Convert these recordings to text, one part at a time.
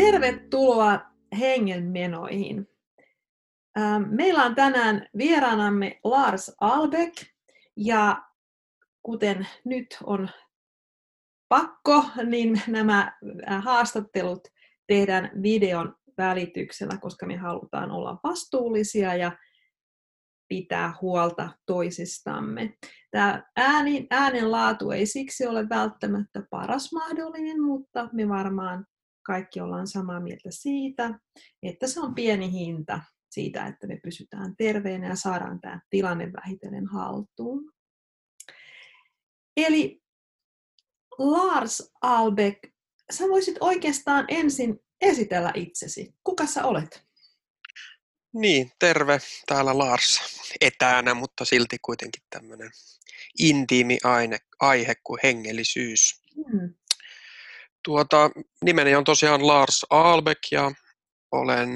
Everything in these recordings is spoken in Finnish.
Tervetuloa hengenmenoihin. Ähm, meillä on tänään vieraanamme Lars Albeck ja kuten nyt on pakko, niin nämä äh, haastattelut tehdään videon välityksellä, koska me halutaan olla vastuullisia ja pitää huolta toisistamme. Tämä ääni, äänen laatu ei siksi ole välttämättä paras mahdollinen, mutta me varmaan kaikki ollaan samaa mieltä siitä, että se on pieni hinta siitä, että me pysytään terveenä ja saadaan tämä tilanne vähitellen haltuun. Eli Lars Albeck, sä voisit oikeastaan ensin esitellä itsesi. Kuka sä olet? Niin, terve. Täällä Lars etänä, mutta silti kuitenkin tämmöinen intiimi aine, aihe kuin hengellisyys. Hmm. Tuota, nimeni on tosiaan Lars Albeck ja olen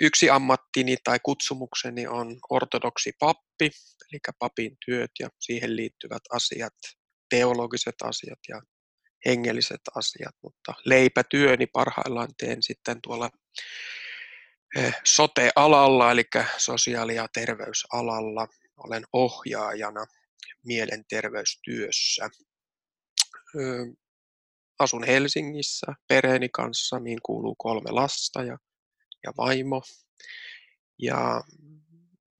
yksi ammattini tai kutsumukseni on ortodoksi pappi, eli papin työt ja siihen liittyvät asiat, teologiset asiat ja hengelliset asiat, mutta leipätyöni parhaillaan teen sitten tuolla eh, sote-alalla, eli sosiaali- ja terveysalalla. Olen ohjaajana mielenterveystyössä asun Helsingissä perheeni kanssa, mihin kuuluu kolme lasta ja, ja vaimo. Ja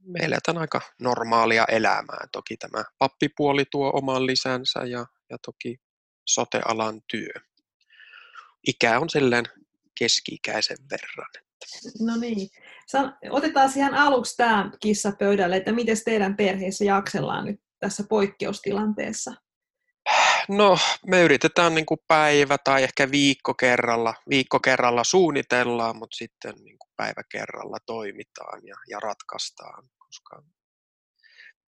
me eletään aika normaalia elämää. Toki tämä pappipuoli tuo oman lisänsä ja, ja toki sotealan työ. Ikä on silleen keski-ikäisen verran. No niin. Otetaan ihan aluksi tämä kissa pöydälle, että miten teidän perheessä jaksellaan nyt tässä poikkeustilanteessa? No, me yritetään niin kuin päivä tai ehkä viikko kerralla, viikko kerralla suunnitellaan, mutta sitten niin kuin päivä kerralla toimitaan ja, ja ratkaistaan, koska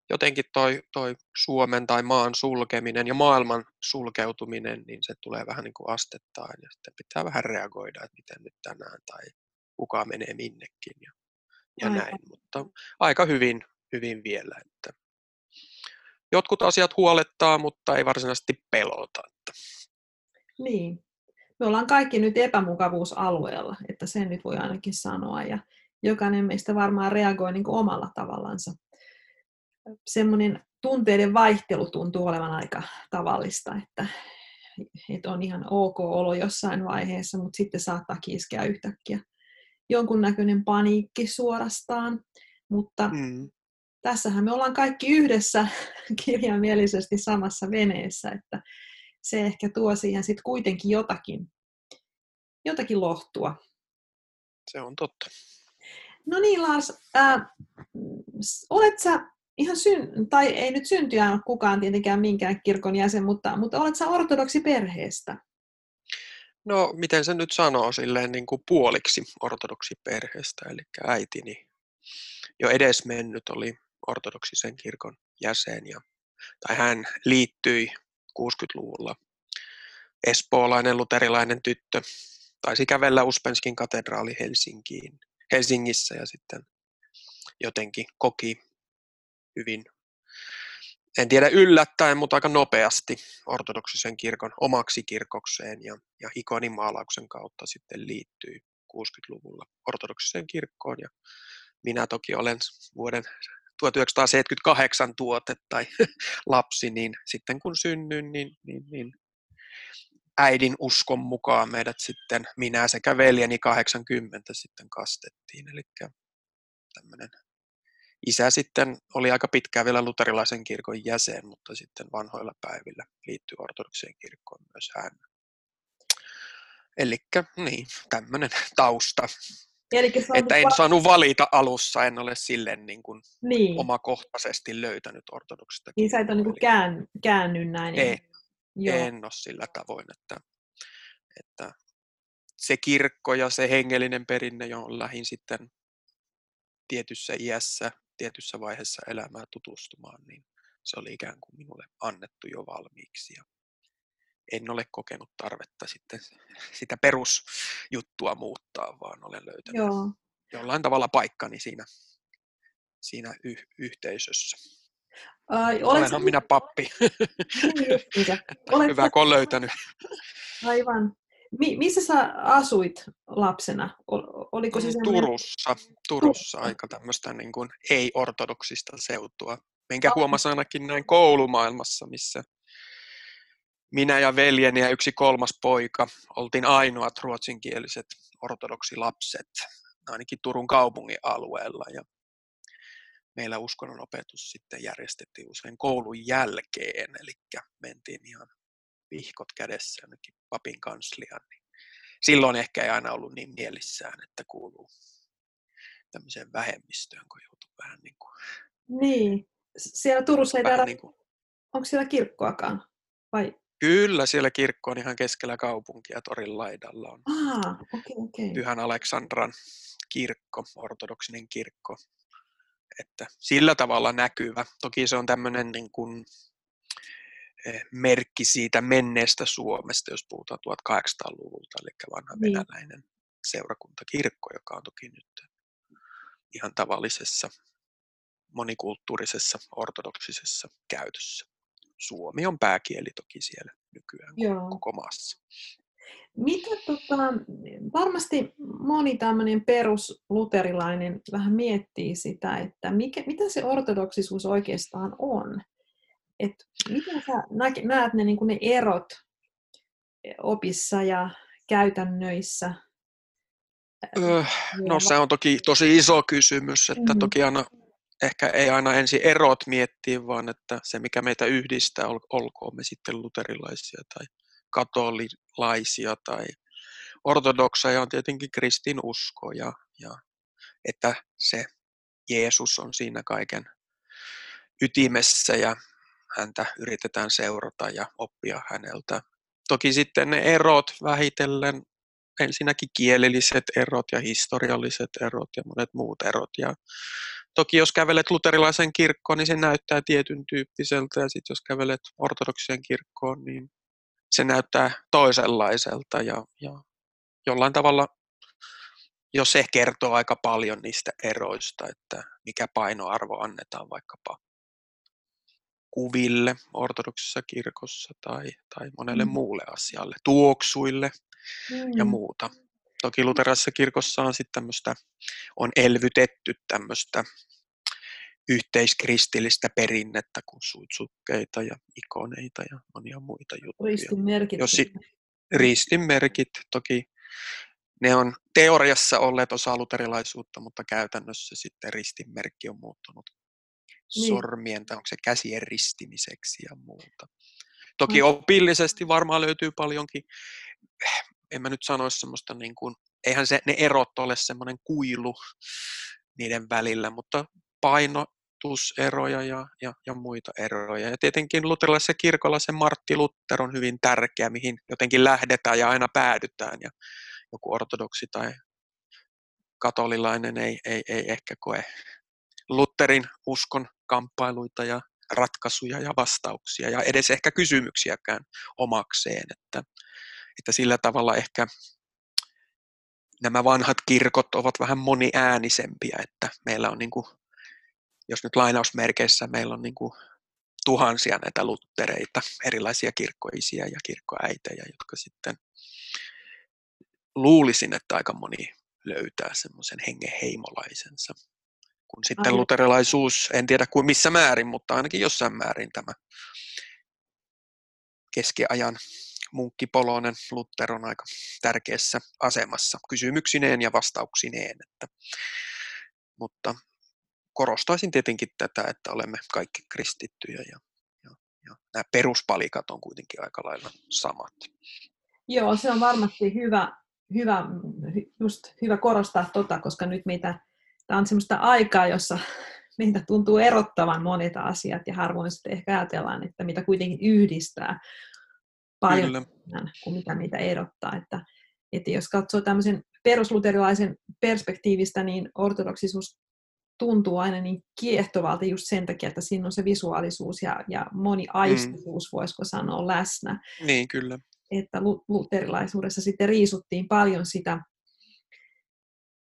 jotenkin toi, toi Suomen tai maan sulkeminen ja maailman sulkeutuminen, niin se tulee vähän niin kuin astettain ja sitten pitää vähän reagoida, että miten nyt tänään tai kuka menee minnekin ja, ja näin, mutta aika hyvin, hyvin vielä, että jotkut asiat huolettaa, mutta ei varsinaisesti pelota. Niin. Me ollaan kaikki nyt epämukavuusalueella, että sen nyt voi ainakin sanoa. Ja jokainen meistä varmaan reagoi niin kuin omalla tavallansa. Semmoinen tunteiden vaihtelu tuntuu olevan aika tavallista, että, että on ihan ok olo jossain vaiheessa, mutta sitten saattaa iskeä yhtäkkiä jonkunnäköinen paniikki suorastaan. Mutta mm tässähän me ollaan kaikki yhdessä kirjaimellisesti samassa veneessä, että se ehkä tuo siihen sitten kuitenkin jotakin, jotakin lohtua. Se on totta. No niin Lars, äh, olet sä ihan syn, tai ei nyt syntyä ole kukaan tietenkään minkään kirkon jäsen, mutta, mutta olet sä ortodoksi perheestä? No, miten se nyt sanoo silleen niin kuin puoliksi ortodoksi perheestä, eli äitini jo edesmennyt oli ortodoksisen kirkon jäsen, ja, tai hän liittyi 60-luvulla espoolainen luterilainen tyttö, taisi kävellä Uspenskin katedraali Helsinkiin, Helsingissä ja sitten jotenkin koki hyvin, en tiedä yllättäen, mutta aika nopeasti ortodoksisen kirkon omaksi kirkokseen ja, ja ikonimaalauksen kautta sitten liittyi 60-luvulla ortodoksiseen kirkkoon. Ja minä toki olen vuoden 1978 tuote tai lapsi, niin sitten kun synnyin, niin, niin, niin äidin uskon mukaan meidät sitten, minä sekä veljeni 80 sitten kastettiin. Eli tämmöinen isä sitten oli aika pitkään vielä luterilaisen kirkon jäsen, mutta sitten vanhoilla päivillä liittyi ortodokseen kirkkoon myös hän. Eli niin, tämmöinen tausta. Että en saanut valita alussa, en ole silleen niin kuin niin. omakohtaisesti löytänyt ortodoksista. Niin sä et ole niin kään, käänny näin. Ei, Joo. en ole sillä tavoin, että, että se kirkko ja se hengellinen perinne, johon lähin sitten tietyssä iässä, tietyssä vaiheessa elämää tutustumaan, niin se oli ikään kuin minulle annettu jo valmiiksi. Ja en ole kokenut tarvetta sitten sitä perusjuttua muuttaa, vaan olen löytänyt Joo. jollain tavalla paikkani siinä, siinä y- yhteisössä. Ai, Olenhan minä pappi. Niin Olet... Hyvä, kun löytänyt. Aivan. Mi- missä sä asuit lapsena? Oliko se mm, semmoinen... Turussa, Turussa aika tämmöistä niin kuin ei-ortodoksista seutua, minkä huomasin ainakin näin koulumaailmassa, missä minä ja veljeni ja yksi kolmas poika oltiin ainoat ruotsinkieliset ortodoksilapset, ainakin Turun kaupungin alueella. Ja meillä uskonnon opetus sitten järjestettiin usein koulun jälkeen, eli mentiin ihan vihkot kädessä jonnekin papin kansliaan. Niin silloin ehkä ei aina ollut niin mielissään, että kuuluu tämmöiseen vähemmistöön, kun joutuu vähän niin kuin... Niin. Siellä Turussa ei taida... Niin kuin... Onko siellä kirkkoakaan? Vai? Kyllä, siellä kirkko on ihan keskellä kaupunkia, torin laidalla on ah, okay, okay. Pyhän Aleksandran kirkko, ortodoksinen kirkko. Että sillä tavalla näkyvä. Toki se on tämmöinen niin kuin, eh, merkki siitä menneestä Suomesta, jos puhutaan 1800-luvulta, eli vanha niin. venäläinen seurakuntakirkko, joka on toki nyt ihan tavallisessa monikulttuurisessa ortodoksisessa käytössä. Suomi on pääkieli toki siellä nykyään Joo. koko maassa. Mitä tota, varmasti moni tämmöinen perusluterilainen vähän miettii sitä, että mikä, mitä se ortodoksisuus oikeastaan on. Et miten sä näet ne, niin ne erot opissa ja käytännöissä? Öö, no se on toki tosi iso kysymys, että mm-hmm. toki aina ehkä ei aina ensin erot miettiä, vaan että se mikä meitä yhdistää, olkoon me sitten luterilaisia tai katolilaisia tai ortodokseja on tietenkin kristin usko ja, ja että se Jeesus on siinä kaiken ytimessä ja häntä yritetään seurata ja oppia häneltä. Toki sitten ne erot vähitellen, ensinnäkin kielelliset erot ja historialliset erot ja monet muut erot. Ja toki jos kävelet luterilaisen kirkkoon, niin se näyttää tietyn tyyppiseltä ja sitten jos kävelet ortodoksien kirkkoon, niin se näyttää toisenlaiselta ja, ja jollain tavalla jos se kertoo aika paljon niistä eroista, että mikä painoarvo annetaan vaikkapa kuville ortodoksissa kirkossa tai, tai monelle mm. muulle asialle, tuoksuille mm. ja muuta. Toki luterilaisessa kirkossa on sitten tämmöistä, on elvytetty tämmöistä yhteiskristillistä perinnettä kuin suitsukkeita ja ikoneita ja monia muita juttuja. Ristinmerkit. Jos, ristinmerkit toki ne on teoriassa olleet osa luterilaisuutta, mutta käytännössä sitten ristinmerkki on muuttunut niin. sormien tai onko se käsien ristimiseksi ja muuta. Toki mm. opillisesti varmaan löytyy paljonkin, en mä nyt sanoisi semmoista niin kuin, eihän se, ne erot ole semmoinen kuilu niiden välillä, mutta painotuseroja ja, ja, ja muita eroja. Ja tietenkin luterilaisessa kirkolla se Martti Luther on hyvin tärkeä, mihin jotenkin lähdetään ja aina päädytään. Ja joku ortodoksi tai katolilainen ei, ei, ei ehkä koe Lutherin uskon kamppailuita ja ratkaisuja ja vastauksia ja edes ehkä kysymyksiäkään omakseen. Että, että sillä tavalla ehkä nämä vanhat kirkot ovat vähän moniäänisempiä, että meillä on, niin kuin, jos nyt lainausmerkeissä meillä on niin kuin tuhansia näitä luttereita, erilaisia kirkkoisia ja kirkkoäitejä, jotka sitten luulisin, että aika moni löytää semmoisen hengen heimolaisensa. Kun sitten Ai. luterilaisuus, en tiedä kuin missä määrin, mutta ainakin jossain määrin tämä keskiajan munkki Polonen Luther on aika tärkeässä asemassa kysymyksineen ja vastauksineen. Että, mutta korostaisin tietenkin tätä, että olemme kaikki kristittyjä ja, ja, ja nämä peruspalikat on kuitenkin aika lailla samat. Joo, se on varmasti hyvä, hyvä, just hyvä korostaa tota, koska nyt meitä, tämä on sellaista aikaa, jossa meitä tuntuu erottavan monet asiat ja harvoin sitten ehkä ajatellaan, että mitä kuitenkin yhdistää paljon Kyllä. kuin mitä meitä erottaa. Että, että jos katsoo tämmöisen perusluterilaisen perspektiivistä, niin ortodoksisuus tuntuu aina niin kiehtovalta just sen takia, että siinä on se visuaalisuus ja, ja moniaistisuus, mm. voisiko sanoa, läsnä. Niin, kyllä että luterilaisuudessa sitten riisuttiin paljon sitä,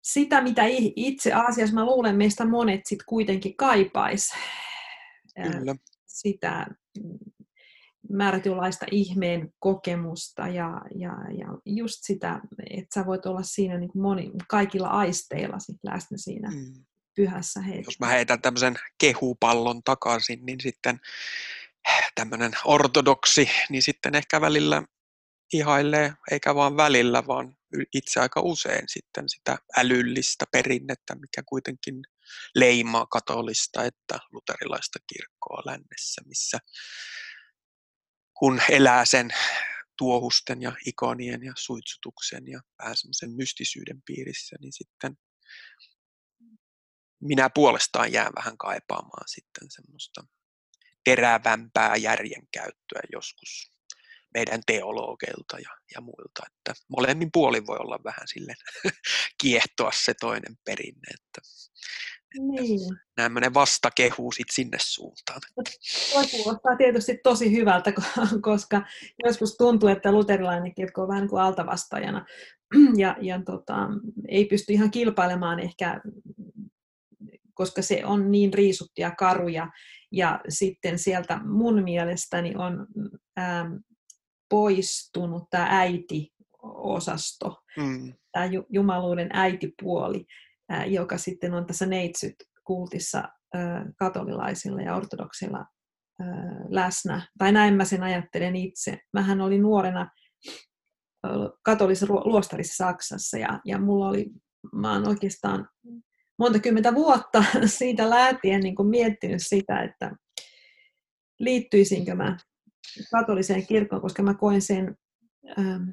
sitä mitä itse asiassa mä luulen meistä monet sitten kuitenkin kaipais. Kyllä. Sitä määrätynlaista ihmeen kokemusta ja, ja, ja just sitä, että sä voit olla siinä niin kuin moni, kaikilla aisteilla sit läsnä siinä mm. pyhässä hetkessä. Jos mä heitän tämmöisen kehupallon takaisin, niin sitten tämmöinen ortodoksi, niin sitten ehkä välillä ihailee, eikä vaan välillä, vaan itse aika usein sitten sitä älyllistä perinnettä, mikä kuitenkin leimaa katolista että luterilaista kirkkoa lännessä, missä kun elää sen tuohusten ja ikonien ja suitsutuksen ja vähän semmoisen mystisyyden piirissä, niin sitten minä puolestaan jään vähän kaipaamaan sitten semmoista terävämpää järjenkäyttöä joskus meidän teologeilta ja, ja muilta, että molemmin puolin voi olla vähän sille kiehtoa se toinen perinne, että, niin. Nämmöinen vastakehu sit sinne suuntaan. Tuo kuulostaa tietysti tosi hyvältä, koska joskus tuntuu, että luterilainen kirkko on vähän kuin altavastajana ja, ja tota, ei pysty ihan kilpailemaan ehkä, koska se on niin riisuttu ja karuja. Ja sitten sieltä mun mielestäni on ähm, poistunut tämä äiti-osasto, mm. tämä jumaluuden äitipuoli joka sitten on tässä neitsyt-kultissa katolilaisilla ja ortodoksilla läsnä. Tai näin mä sen ajattelen itse. Mähän olin nuorena katolisessa luostarissa Saksassa ja, ja mulla oli, mä oon oikeastaan monta kymmentä vuotta siitä lähtien niin miettinyt sitä, että liittyisinkö mä katoliseen kirkkoon, koska mä koen sen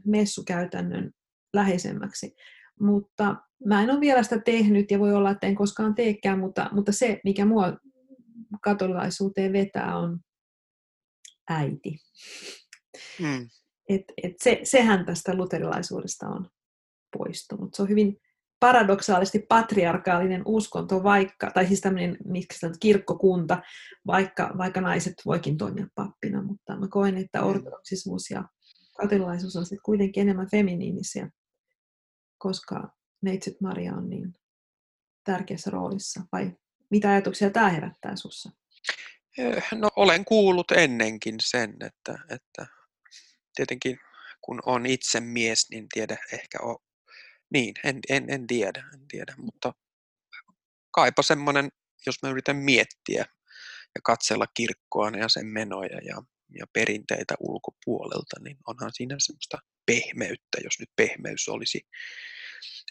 messukäytännön läheisemmäksi. Mutta mä en ole vielä sitä tehnyt ja voi olla, että en koskaan teekään, mutta, mutta se, mikä mua katolilaisuuteen vetää, on äiti. Mm. Et, et se, sehän tästä luterilaisuudesta on poistunut. Se on hyvin paradoksaalisesti patriarkaalinen uskonto, vaikka, tai siis tämmöinen miksi tämän, kirkkokunta, vaikka, vaikka naiset voikin toimia pappina, mutta mä koen, että mm. ortodoksisuus ja katolilaisuus on sitten kuitenkin enemmän feminiinisiä koska neitsyt Maria on niin tärkeässä roolissa? Vai mitä ajatuksia tämä herättää sinussa? Eh, no olen kuullut ennenkin sen, että, että tietenkin kun on itse mies, niin tiedä ehkä on, niin, en, en, en tiedä, en tiedä, mutta kaipa semmoinen, jos mä yritän miettiä ja katsella kirkkoa ja sen menoja ja, ja perinteitä ulkopuolelta, niin onhan siinä semmoista pehmeyttä, jos nyt pehmeys olisi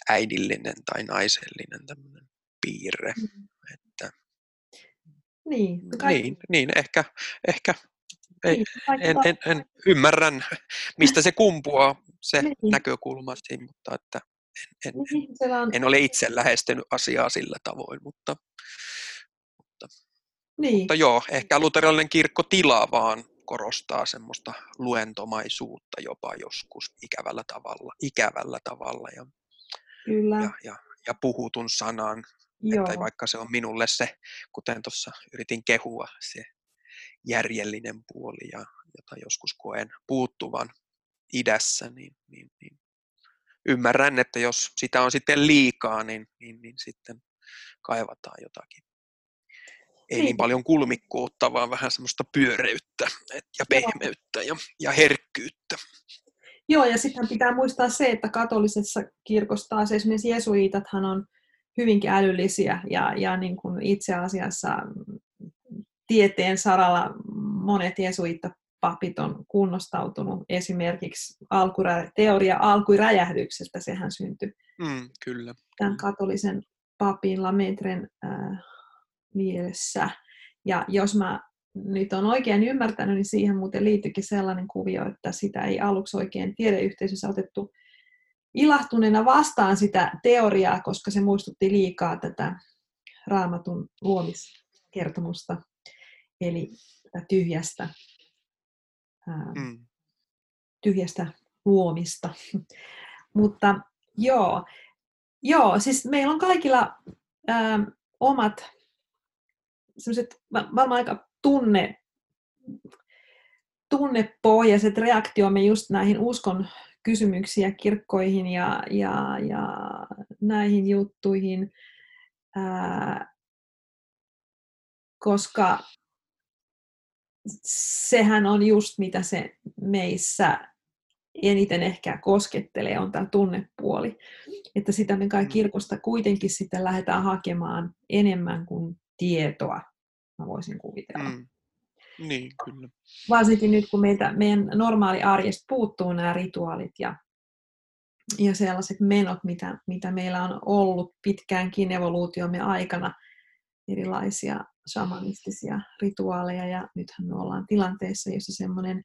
äidillinen tai naisellinen tämmöinen piirre. Mm. Että, niin, niin, niin, ehkä, ehkä ei, niin, en, en, en, ymmärrän, mistä se kumpuaa, se niin. näkökulma siinä, mutta että en, en, niin, on... en ole itse lähestynyt asiaa sillä tavoin, mutta, mutta, niin. mutta joo, ehkä luterilainen kirkko tilaa vaan korostaa semmoista luentomaisuutta jopa joskus ikävällä tavalla, ikävällä tavalla ja, Kyllä. ja, ja, ja puhutun sanan, Joo. että vaikka se on minulle se, kuten tuossa yritin kehua, se järjellinen puoli, ja, jota joskus koen puuttuvan idässä, niin, niin, niin ymmärrän, että jos sitä on sitten liikaa, niin, niin, niin sitten kaivataan jotakin ei niin. niin paljon kulmikkuutta, vaan vähän semmoista pyöreyttä ja pehmeyttä ja, ja herkkyyttä. Joo, ja sitten pitää muistaa se, että katolisessa kirkossa taas esimerkiksi jesuitathan on hyvinkin älyllisiä ja, ja niin kuin itse asiassa tieteen saralla monet jesuittapapit on kunnostautunut esimerkiksi alkurä, teoria alkuräjähdyksestä, sehän syntyi mm, kyllä. tämän katolisen papin Lametren äh, mielessä. Ja jos mä nyt on oikein ymmärtänyt, niin siihen muuten liittyykin sellainen kuvio, että sitä ei aluksi oikein tiedeyhteisössä otettu ilahtuneena vastaan sitä teoriaa, koska se muistutti liikaa tätä raamatun luomiskertomusta, eli tyhjästä, ää, mm. tyhjästä luomista. Mutta joo, joo, siis meillä on kaikilla ää, omat sellaiset varmaan aika tunne, tunnepohjaiset reaktiomme just näihin uskon kysymyksiä kirkkoihin ja, ja, ja näihin juttuihin, ää, koska sehän on just mitä se meissä eniten ehkä koskettelee, on tämä tunnepuoli. Että sitä me kai mm. kirkosta kuitenkin sitten lähdetään hakemaan enemmän kuin tietoa, mä voisin kuvitella. Mm. Niin, kyllä. Varsinkin nyt, kun meiltä, meidän normaali arjesta puuttuu nämä rituaalit ja, ja sellaiset menot, mitä, mitä meillä on ollut pitkäänkin evoluutiomme aikana, erilaisia shamanistisia rituaaleja, ja nythän me ollaan tilanteessa, jossa semmoinen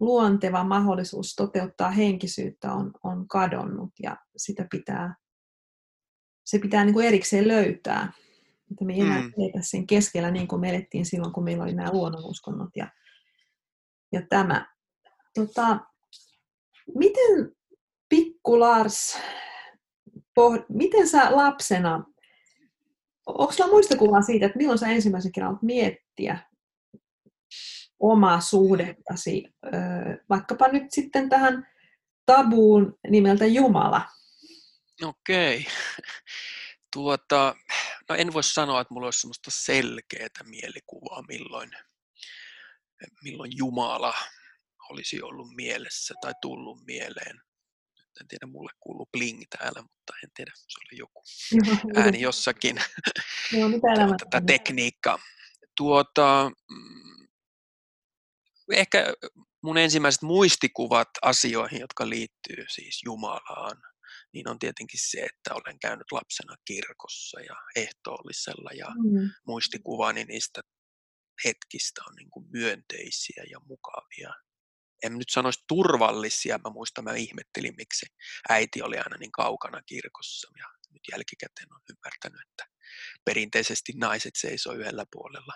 luonteva mahdollisuus toteuttaa henkisyyttä on, on kadonnut, ja sitä pitää, se pitää niin kuin erikseen löytää. Että me ei enää mm. sen keskellä niin kuin me elettiin silloin, kun meillä oli nämä luonnonuskonnot ja, ja tämä. Tota, miten pikku Lars, poh- miten sä lapsena, onko sulla muistikuvaa siitä, että milloin sä ensimmäisen kerran miettiä omaa suhdettasi, vaikkapa nyt sitten tähän tabuun nimeltä Jumala? Okei. Okay. Tuota, no en voi sanoa, että mulla olisi semmoista selkeää mielikuvaa, milloin, milloin Jumala olisi ollut mielessä tai tullut mieleen. En tiedä, mulle kuuluu bling täällä, mutta en tiedä, se oli joku ääni jossakin. Joo, mitä tätä tekniikkaa. Tuota, mm, ehkä mun ensimmäiset muistikuvat asioihin, jotka liittyy siis Jumalaan, niin on tietenkin se, että olen käynyt lapsena kirkossa ja ehtoollisella ja mm. muistikuvani niistä hetkistä on niin kuin myönteisiä ja mukavia. En nyt sanoisi turvallisia, mä muistan, mä ihmettelin, miksi äiti oli aina niin kaukana kirkossa ja nyt jälkikäteen on ymmärtänyt, että perinteisesti naiset seisoo yhdellä puolella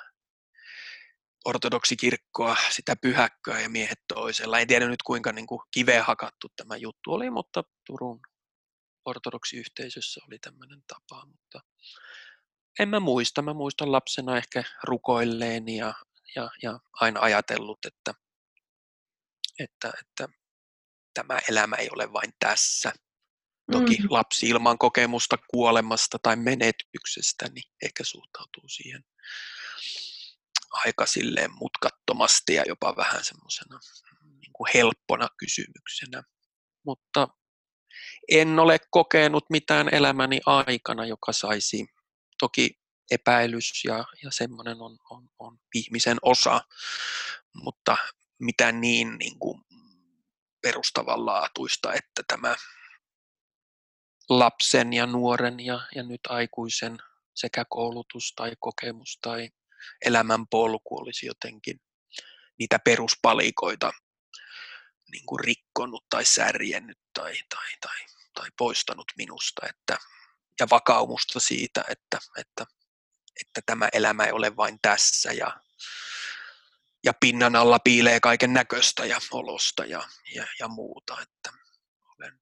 ortodoksikirkkoa, sitä pyhäkköä ja miehet toisella. En tiedä nyt kuinka niin kuin kiveen hakattu tämä juttu oli, mutta Turun ortodoksiyhteisössä oli tämmöinen tapa, mutta en mä muista. Mä muistan lapsena ehkä rukoilleen ja, ja, ja aina ajatellut, että, että, että tämä elämä ei ole vain tässä. Toki mm. lapsi ilman kokemusta kuolemasta tai menetyksestä, niin ehkä suhtautuu siihen aika silleen mutkattomasti ja jopa vähän semmoisena niin kuin helppona kysymyksenä. Mutta en ole kokenut mitään elämäni aikana, joka saisi, toki epäilys ja, ja semmoinen on, on, on ihmisen osa, mutta mitä niin, niin kuin perustavanlaatuista, että tämä lapsen ja nuoren ja, ja nyt aikuisen sekä koulutus tai kokemus tai elämän polku olisi jotenkin niitä peruspalikoita niin kuin rikkonut tai särjennyt tai, tai, tai tai poistanut minusta että, ja vakaumusta siitä, että, että, että tämä elämä ei ole vain tässä ja, ja pinnan alla piilee kaiken näköistä ja olosta ja, ja, ja muuta. Että olen,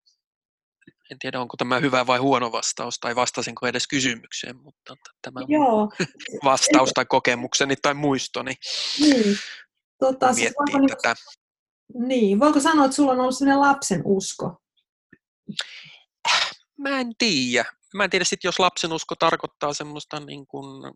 en tiedä, onko tämä hyvä vai huono vastaus tai vastasinko edes kysymykseen, mutta tämä Joo. vastaus tai kokemukseni tai muistoni. Niin. Tota, siis tätä. Niin, voiko sanoa, että sulla on ollut sellainen lapsen usko? Mä en tiedä. Mä en tiedä sit, jos lapsen usko tarkoittaa semmoista niin kuin,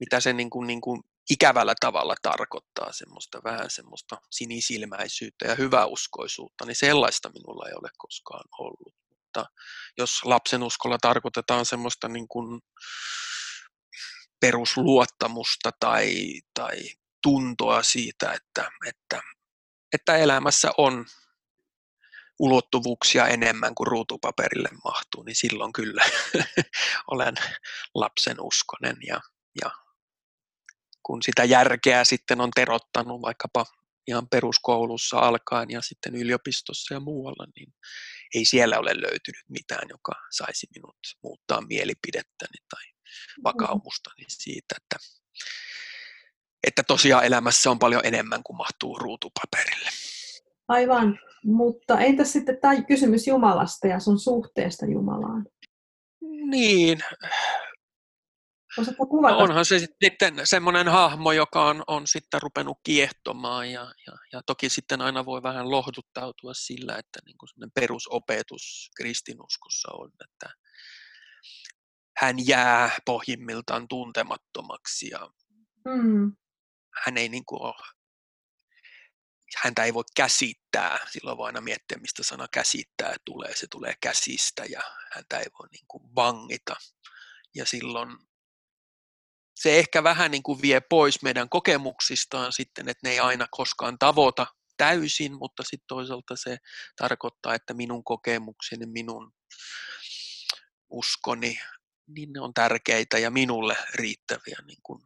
mitä se niin kuin, niin kuin ikävällä tavalla tarkoittaa, semmoista vähän semmoista sinisilmäisyyttä ja hyväuskoisuutta, niin sellaista minulla ei ole koskaan ollut. Mutta jos lapsen uskolla tarkoitetaan semmoista niin kuin perusluottamusta tai, tai tuntoa siitä, että, että, että elämässä on ulottuvuuksia enemmän kuin ruutupaperille mahtuu, niin silloin kyllä olen lapsen uskonen ja, ja kun sitä järkeä sitten on terottanut vaikkapa ihan peruskoulussa alkaen ja sitten yliopistossa ja muualla, niin ei siellä ole löytynyt mitään, joka saisi minut muuttaa mielipidettäni tai vakaumustani siitä, että, että tosiaan elämässä on paljon enemmän kuin mahtuu ruutupaperille. Aivan. Mutta entä sitten tämä kysymys Jumalasta ja sun suhteesta Jumalaan? Niin. No onhan se sitten semmoinen hahmo, joka on, on sitten rupenut kiehtomaan ja, ja, ja toki sitten aina voi vähän lohduttautua sillä, että niin kuin perusopetus kristinuskossa on, että hän jää pohjimmiltaan tuntemattomaksi ja hmm. hän ei niin kuin ole, häntä ei voi käsittää, silloin voi aina miettiä, mistä sana käsittää tulee, se tulee käsistä ja häntä ei voi niin kuin vangita. Ja silloin se ehkä vähän niin kuin vie pois meidän kokemuksistaan sitten, että ne ei aina koskaan tavoita täysin, mutta sitten toisaalta se tarkoittaa, että minun kokemukseni, minun uskoni, niin ne on tärkeitä ja minulle riittäviä niin kuin,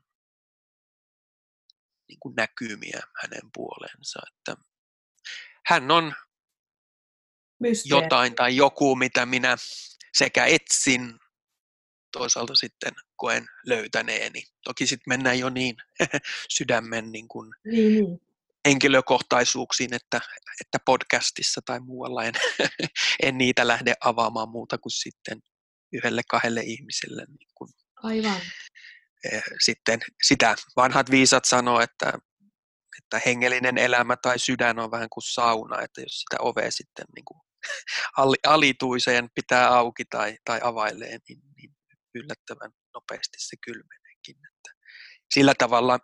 niin kuin näkymiä hänen puoleensa. Että hän on Mysteeri. jotain tai joku, mitä minä sekä etsin, toisaalta sitten koen löytäneeni. Toki sitten mennään jo niin sydämen niin kuin niin, niin henkilökohtaisuuksiin, että, että podcastissa tai muualla en, en niitä lähde avaamaan muuta kuin sitten yhdelle kahdelle ihmiselle. Niin kuin, Aivan. Eh, sitten sitä vanhat viisat sanoo, että, että hengellinen elämä tai sydän on vähän kuin sauna, että jos sitä ovea sitten niin kuin alituiseen pitää auki tai, tai availee, niin, niin yllättävän nopeasti se kylmeneekin. Että sillä tavalla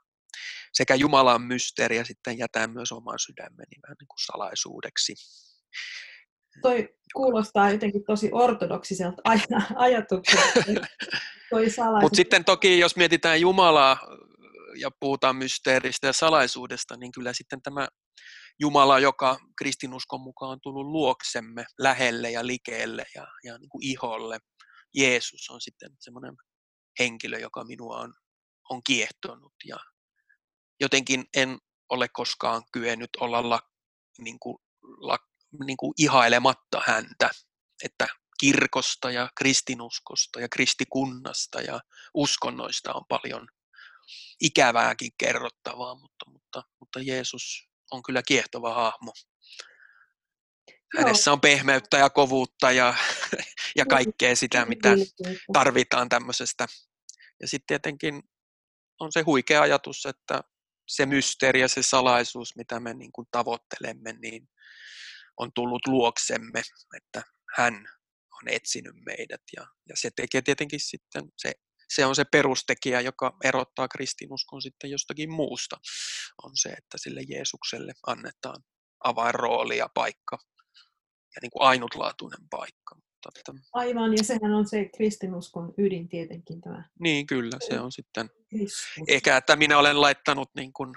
sekä Jumalan mysteeri ja sitten jätän myös oman sydämeni vähän niin kuin salaisuudeksi. Toi kuulostaa jotenkin tosi ortodoksiselta aj- ajatukselta. Mutta sitten toki, jos mietitään Jumalaa ja puhutaan mysteeristä ja salaisuudesta, niin kyllä sitten tämä Jumala, joka kristinuskon mukaan on tullut luoksemme lähelle ja likeelle ja, ja niin kuin iholle. Jeesus on sitten semmoinen henkilö, joka minua on, on kiehtonut ja jotenkin en ole koskaan kyennyt olla la, niin kuin, niin kuin ihailematta häntä, että kirkosta ja kristinuskosta ja kristikunnasta ja uskonnoista on paljon ikävääkin kerrottavaa, mutta, mutta, mutta Jeesus on kyllä kiehtova hahmo. Hänessä on pehmeyttä ja kovuutta ja, ja kaikkea sitä, mitä tarvitaan tämmöisestä. Ja sitten tietenkin on se huikea ajatus, että se mysteeri ja se salaisuus, mitä me niin kuin tavoittelemme, niin on tullut luoksemme, että hän on etsinyt meidät ja, ja se tekee tietenkin sitten, se, se on se perustekijä, joka erottaa kristinuskon sitten jostakin muusta, on se, että sille Jeesukselle annetaan avainrooli ja paikka ja niin kuin ainutlaatuinen paikka. Että... Aivan, ja sehän on se kristinuskon ydin tietenkin tämä. Niin, kyllä, se on sitten. Kristus. Eikä, että minä olen laittanut niin kuin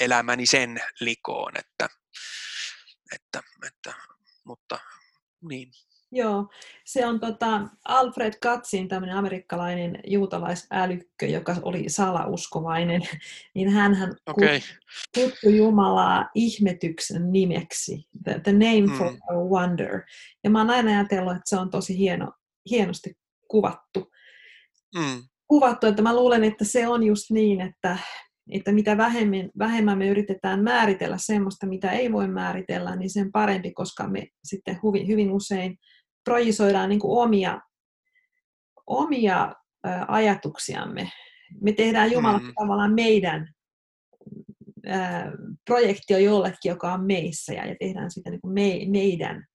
elämäni sen likoon, että, että, että mutta niin. Joo, se on tota Alfred Katzin tämmöinen amerikkalainen juutalaisälykkö, joka oli salauskovainen, niin hän okay. kutsui Jumalaa ihmetyksen nimeksi, the, the name mm. for a wonder. Ja mä oon aina ajatellut, että se on tosi hieno, hienosti kuvattu. Mm. Kuvattu, että mä luulen, että se on just niin, että, että mitä vähemmän, vähemmän me yritetään määritellä semmoista, mitä ei voi määritellä, niin sen parempi, koska me sitten hyvin, hyvin usein projisoidaan niin kuin omia, omia ä, ajatuksiamme. Me tehdään Jumala mm. tavallaan meidän ä, projektio jollekin, joka on meissä, ja, ja tehdään sitä niin kuin me, meidän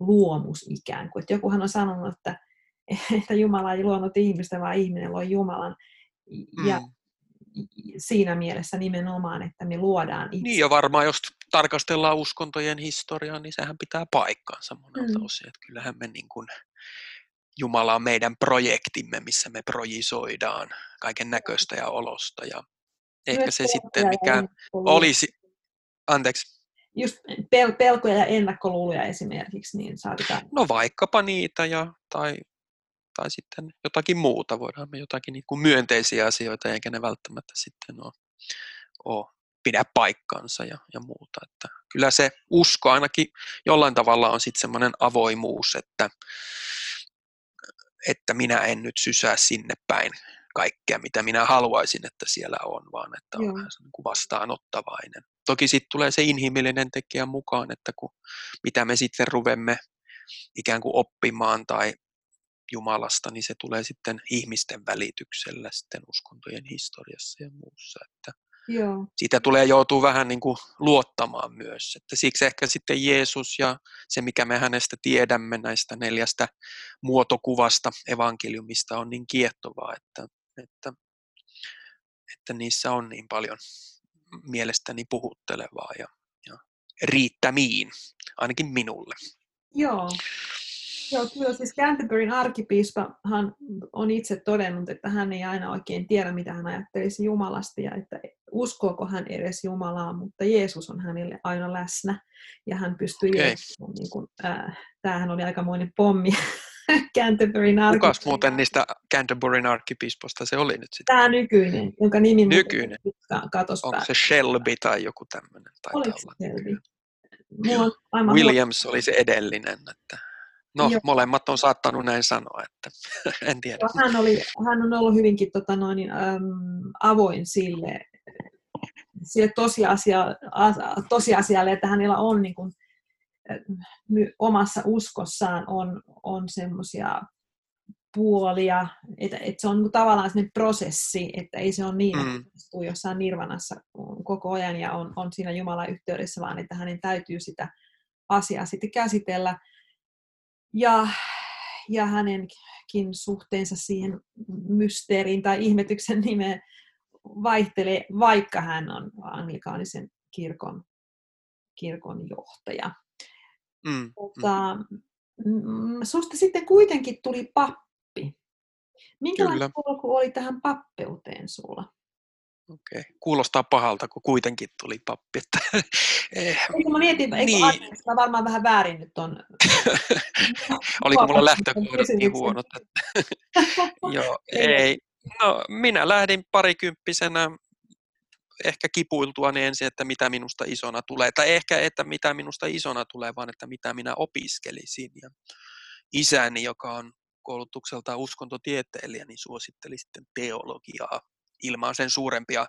luomus ikään kuin. Et jokuhan on sanonut, että, että Jumala ei luonut ihmistä, vaan ihminen loi Jumalan. Ja mm. Siinä mielessä nimenomaan, että me luodaan itse. Niin ja varmaan, jos tarkastellaan uskontojen historiaa, niin sehän pitää paikkaansa monelta mm. osin. Että kyllähän me niin kuin, Jumala on meidän projektimme, missä me projisoidaan kaiken näköistä ja olosta. Ja ehkä Myös se sitten, mikä olisi... Anteeksi. Just pel- pelkoja ja ennakkoluuloja esimerkiksi, niin saatetaan... No vaikkapa niitä, ja, tai, tai sitten jotakin muuta. Voidaan me jotakin niin kuin myönteisiä asioita, eikä ne välttämättä sitten ole, ole pidä paikkansa ja, ja muuta. Että kyllä se usko ainakin jollain tavalla on sitten semmoinen avoimuus, että, että minä en nyt sysää sinne päin kaikkea, mitä minä haluaisin, että siellä on, vaan että on vähän niin kuin vastaanottavainen. Toki sitten tulee se inhimillinen tekijä mukaan, että kun, mitä me sitten ruvemme ikään kuin oppimaan tai Jumalasta, niin se tulee sitten ihmisten välityksellä sitten uskontojen historiassa ja muussa. Että Joo. Siitä tulee joutua vähän niin kuin luottamaan myös. Että siksi ehkä sitten Jeesus ja se, mikä me hänestä tiedämme näistä neljästä muotokuvasta evankeliumista on niin kiehtovaa, että, että, että niissä on niin paljon mielestäni puhuttelevaa ja, ja riittämiin, ainakin minulle. Joo. Joo, kyllä siis Canterburyn arkkipiispahan on itse todennut, että hän ei aina oikein tiedä, mitä hän ajattelisi Jumalasta ja että uskooko hän edes Jumalaa, mutta Jeesus on hänelle aina läsnä ja hän pystyy okay. niin kuin, äh, tämähän oli aikamoinen pommi Canterburyn arkkipiispa. Kukas muuten niistä Canterburyn arkkipiisposta se oli nyt sitten? Tämä nykyinen, jonka nimi nykyinen. katos Onko se Shelby tai joku tämmöinen? Oliko se Shelby? Williams oli se edellinen. Että... No, Joo. molemmat on saattanut näin sanoa, että en tiedä. Hän, oli, hän on ollut hyvinkin tota, noin, äm, avoin sille, sille tosiasia, tosiasialle, että hänellä on niin kuin, omassa uskossaan on, on semmoisia puolia, että, että se on niin tavallaan sellainen prosessi, että ei se ole niin, että mm. jossain nirvanassa koko ajan ja on, on siinä Jumalan yhteydessä, vaan että hänen täytyy sitä asiaa sitten käsitellä ja, ja hänenkin suhteensa siihen mysteeriin tai ihmetyksen nimeen vaihtelee, vaikka hän on anglikaanisen kirkon, kirkon johtaja. Mm, Mutta, mm. Susta sitten kuitenkin tuli pappi. Minkälainen polku oli tähän pappeuteen sulla? Okei. Okay. Kuulostaa pahalta, kun kuitenkin tuli pappi. Että, eh, mä mietin, eikö niin. Anteeksi, mä varmaan vähän väärin nyt on. Oliko mulla lähtökohdat niin huonot? Että... Joo, ei. No, minä lähdin parikymppisenä ehkä kipuiltua niin ensin, että mitä minusta isona tulee. Tai ehkä, että mitä minusta isona tulee, vaan että mitä minä opiskelisin. Ja isäni, joka on koulutukselta uskontotieteilijä, niin suositteli sitten teologiaa ilman sen suurempia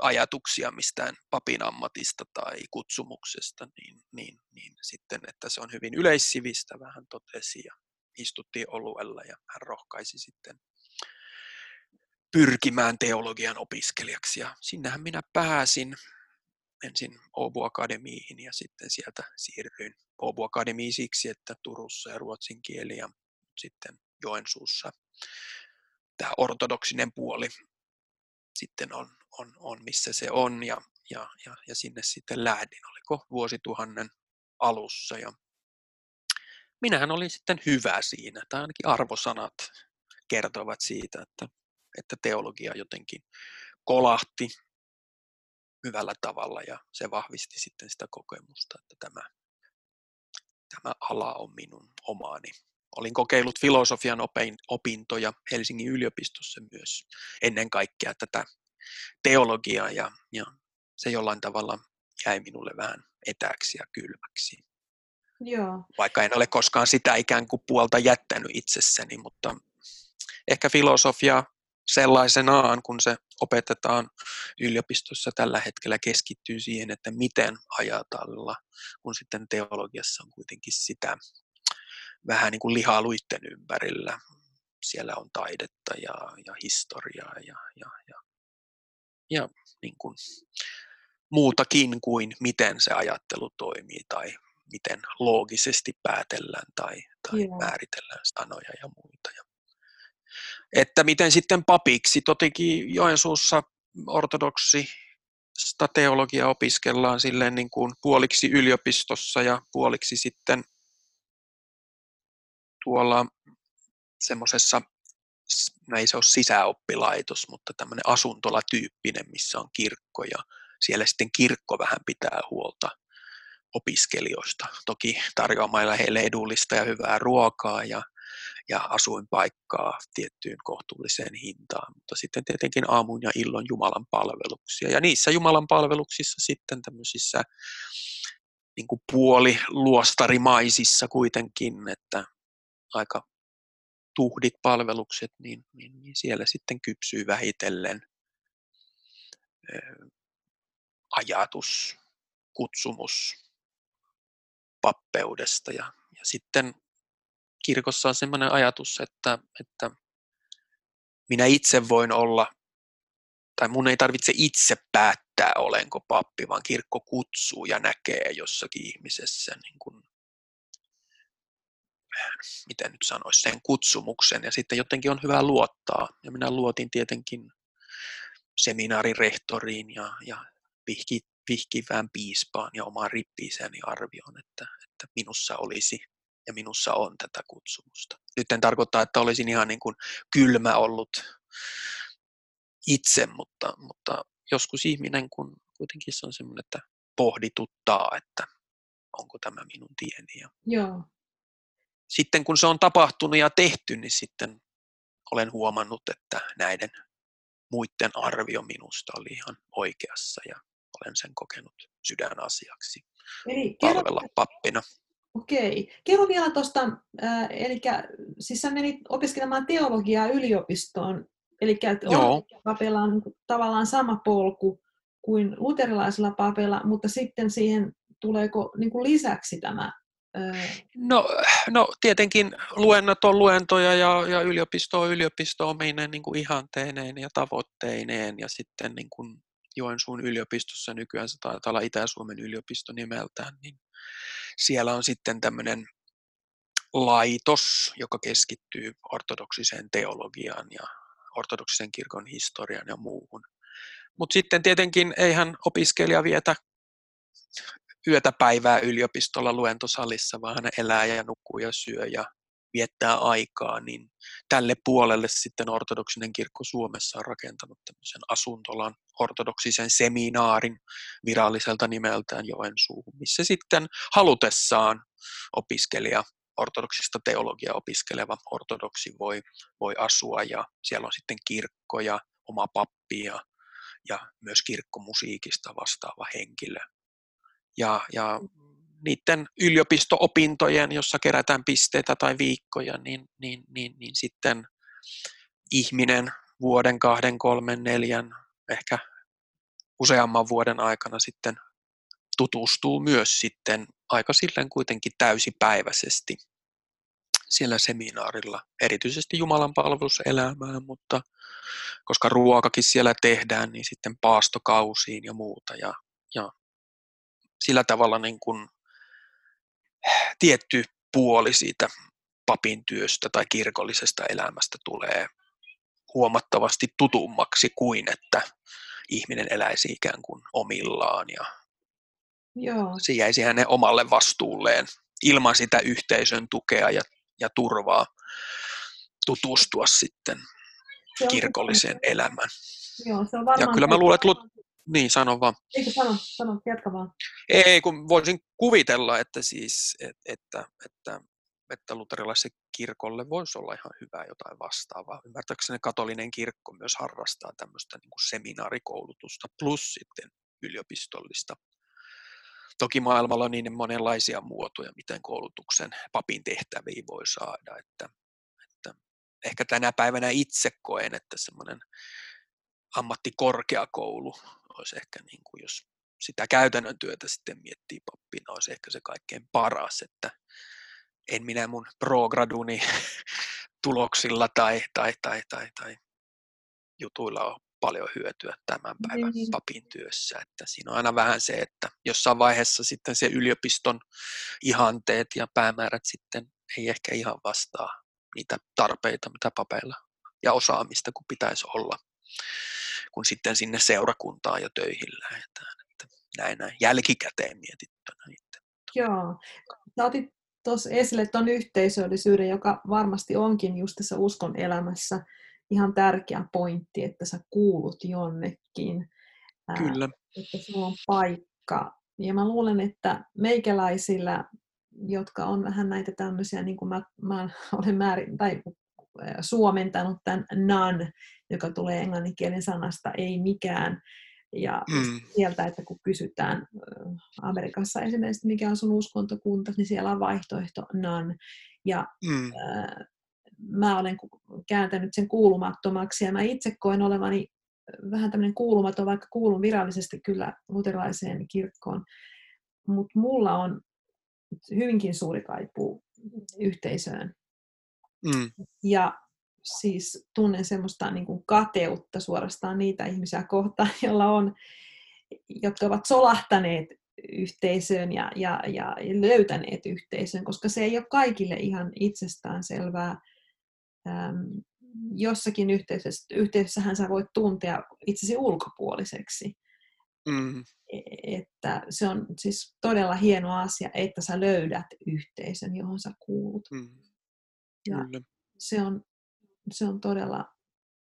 ajatuksia mistään papin ammatista tai kutsumuksesta, niin, niin, niin sitten, että se on hyvin yleissivistä, vähän totesi ja istuttiin oluella ja hän rohkaisi sitten pyrkimään teologian opiskelijaksi ja sinnehän minä pääsin ensin Åbo Akademiihin ja sitten sieltä siirryin Åbo Akademiin siksi, että Turussa ja ruotsin kieli ja sitten Joensuussa tämä ortodoksinen puoli sitten on, on, on missä se on ja, ja, ja, ja sinne sitten lähdin, oliko vuosituhannen alussa ja minähän olin sitten hyvä siinä, tai ainakin arvosanat kertovat siitä, että, että teologia jotenkin kolahti hyvällä tavalla ja se vahvisti sitten sitä kokemusta, että tämä, tämä ala on minun omaani olin kokeillut filosofian opintoja Helsingin yliopistossa myös ennen kaikkea tätä teologiaa ja, ja se jollain tavalla jäi minulle vähän etäksi ja kylmäksi. Joo. Vaikka en ole koskaan sitä ikään kuin puolta jättänyt itsessäni, mutta ehkä filosofia sellaisenaan, kun se opetetaan yliopistossa tällä hetkellä, keskittyy siihen, että miten ajatella, kun sitten teologiassa on kuitenkin sitä vähän niin kuin lihaa luitten ympärillä. Siellä on taidetta ja, ja historiaa ja, ja, ja, ja niin kuin muutakin kuin miten se ajattelu toimii tai miten loogisesti päätellään tai, tai määritellään sanoja ja muita. Ja, että miten sitten papiksi, totikin Joensuussa ortodoksi teologia opiskellaan silleen niin kuin puoliksi yliopistossa ja puoliksi sitten tuolla semmoisessa, no ei se ole sisäoppilaitos, mutta tämmöinen asuntolatyyppinen, missä on kirkko ja siellä sitten kirkko vähän pitää huolta opiskelijoista. Toki tarjoamalla heille edullista ja hyvää ruokaa ja, ja asuinpaikkaa tiettyyn kohtuulliseen hintaan, mutta sitten tietenkin aamun ja illon Jumalan palveluksia. Ja niissä Jumalan palveluksissa sitten tämmöisissä niin kuin puoli luostarimaisissa kuitenkin, että aika tuhdit palvelukset, niin, niin, niin siellä sitten kypsyy vähitellen ajatus, kutsumus pappeudesta. Ja, ja sitten kirkossa on sellainen ajatus, että, että minä itse voin olla, tai mun ei tarvitse itse päättää, olenko pappi, vaan kirkko kutsuu ja näkee jossakin ihmisessä niin kuin miten nyt sanoisi, sen kutsumuksen ja sitten jotenkin on hyvä luottaa. Ja minä luotin tietenkin seminaarin rehtoriin ja, ja vihki, vihkivään piispaan ja omaan rippiiseeni arvioon, että, että minussa olisi ja minussa on tätä kutsumusta. Nyt en tarkoita, että olisin ihan niin kuin kylmä ollut itse, mutta, mutta joskus ihminen, kun kuitenkin se on semmoinen, että pohdituttaa, että onko tämä minun tieni. Ja Joo. Sitten kun se on tapahtunut ja tehty, niin sitten olen huomannut, että näiden muiden arvio minusta oli ihan oikeassa ja olen sen kokenut sydänasiaksi Eli palvella kerro, pappina. Okei. Kerro vielä tuosta, äh, eli siis sä menit opiskelemaan teologiaa yliopistoon, eli papeilla on tavallaan sama polku kuin luterilaisilla papeilla, mutta sitten siihen tuleeko niin kuin lisäksi tämä No, no tietenkin luennot on luentoja ja, ja yliopisto on yliopisto ominen niin kuin ihanteineen ja tavoitteineen ja sitten niin kuin Joensuun yliopistossa nykyään se taitaa olla Itä-Suomen yliopisto nimeltään, niin siellä on sitten tämmöinen laitos, joka keskittyy ortodoksiseen teologiaan ja ortodoksisen kirkon historiaan ja muuhun. Mutta sitten tietenkin eihän opiskelija vietä yötä päivää yliopistolla luentosalissa, vaan hän elää ja nukkuu ja syö ja viettää aikaa, niin tälle puolelle sitten ortodoksinen kirkko Suomessa on rakentanut tämmöisen asuntolan ortodoksisen seminaarin viralliselta nimeltään Joensuuhun, missä sitten halutessaan opiskelija ortodoksista teologiaa opiskeleva ortodoksi voi, voi asua ja siellä on sitten kirkko ja oma pappi ja, ja myös kirkkomusiikista vastaava henkilö ja, ja niiden yliopisto-opintojen, jossa kerätään pisteitä tai viikkoja, niin, niin, niin, niin sitten ihminen vuoden, kahden, kolmen, neljän, ehkä useamman vuoden aikana sitten tutustuu myös sitten aika silleen kuitenkin täysipäiväisesti siellä seminaarilla, erityisesti Jumalan palveluselämään, mutta koska ruokakin siellä tehdään, niin sitten paastokausiin ja muuta. Ja, ja sillä tavalla niin kuin tietty puoli siitä papin työstä tai kirkollisesta elämästä tulee huomattavasti tutummaksi kuin että ihminen eläisi ikään kuin omillaan ja Joo. se jäisi hänen omalle vastuulleen ilman sitä yhteisön tukea ja, ja turvaa tutustua sitten kirkolliseen elämään. Joo, se on ja kyllä mä luulen, että niin, sano vaan. Eikö sano, sano, jatka vaan. Ei, kun voisin kuvitella, että siis, et, että, että, että luterilaisen kirkolle voisi olla ihan hyvä jotain vastaavaa. Ymmärtääkseni katolinen kirkko myös harrastaa tämmöistä niin kuin seminaarikoulutusta plus sitten yliopistollista. Toki maailmalla on niin monenlaisia muotoja, miten koulutuksen papin tehtäviä voi saada, että, että ehkä tänä päivänä itse koen, että semmoinen ammattikorkeakoulu olisi ehkä, niin kuin, jos sitä käytännön työtä sitten miettii pappina, olisi ehkä se kaikkein paras, että en minä mun prograduni tuloksilla tai, tai, tai, tai, tai jutuilla ole paljon hyötyä tämän päivän niin. papin työssä. Että siinä on aina vähän se, että jossain vaiheessa sitten se yliopiston ihanteet ja päämäärät sitten ei ehkä ihan vastaa niitä tarpeita, mitä papeilla ja osaamista, kun pitäisi olla sitten sinne seurakuntaan ja töihin lähdetään. Että näin, näin jälkikäteen mietittynä. Joo. Sä otit tuossa esille tuon yhteisöllisyyden, joka varmasti onkin just tässä uskon elämässä ihan tärkeä pointti, että sä kuulut jonnekin. Kyllä. että sulla on paikka. Ja mä luulen, että meikäläisillä, jotka on vähän näitä tämmöisiä, niin kuin mä, mä olen määrin, tai suomentanut tämän nan, joka tulee englanninkielen sanasta ei mikään. Ja mm. sieltä, että kun kysytään Amerikassa esimerkiksi, mikä on sun uskontokunta, niin siellä on vaihtoehto nan. Ja mm. äh, mä olen kääntänyt sen kuulumattomaksi ja mä itse koen olevani vähän tämmöinen kuulumaton, vaikka kuulun virallisesti kyllä luterilaiseen kirkkoon. Mutta mulla on hyvinkin suuri kaipuu yhteisöön. Mm. Ja siis tunnen semmoista niin kuin kateutta suorastaan niitä ihmisiä kohtaan, joilla on, jotka ovat solahtaneet yhteisöön ja, ja, ja löytäneet yhteisön, koska se ei ole kaikille ihan itsestään selvää. Ähm, jossakin yhteisössä, yhteisössähän sä voit tuntea itsesi ulkopuoliseksi. Mm. että se on siis todella hieno asia, että sä löydät yhteisön, johon sä kuulut. Mm. Ja se on, se on todella,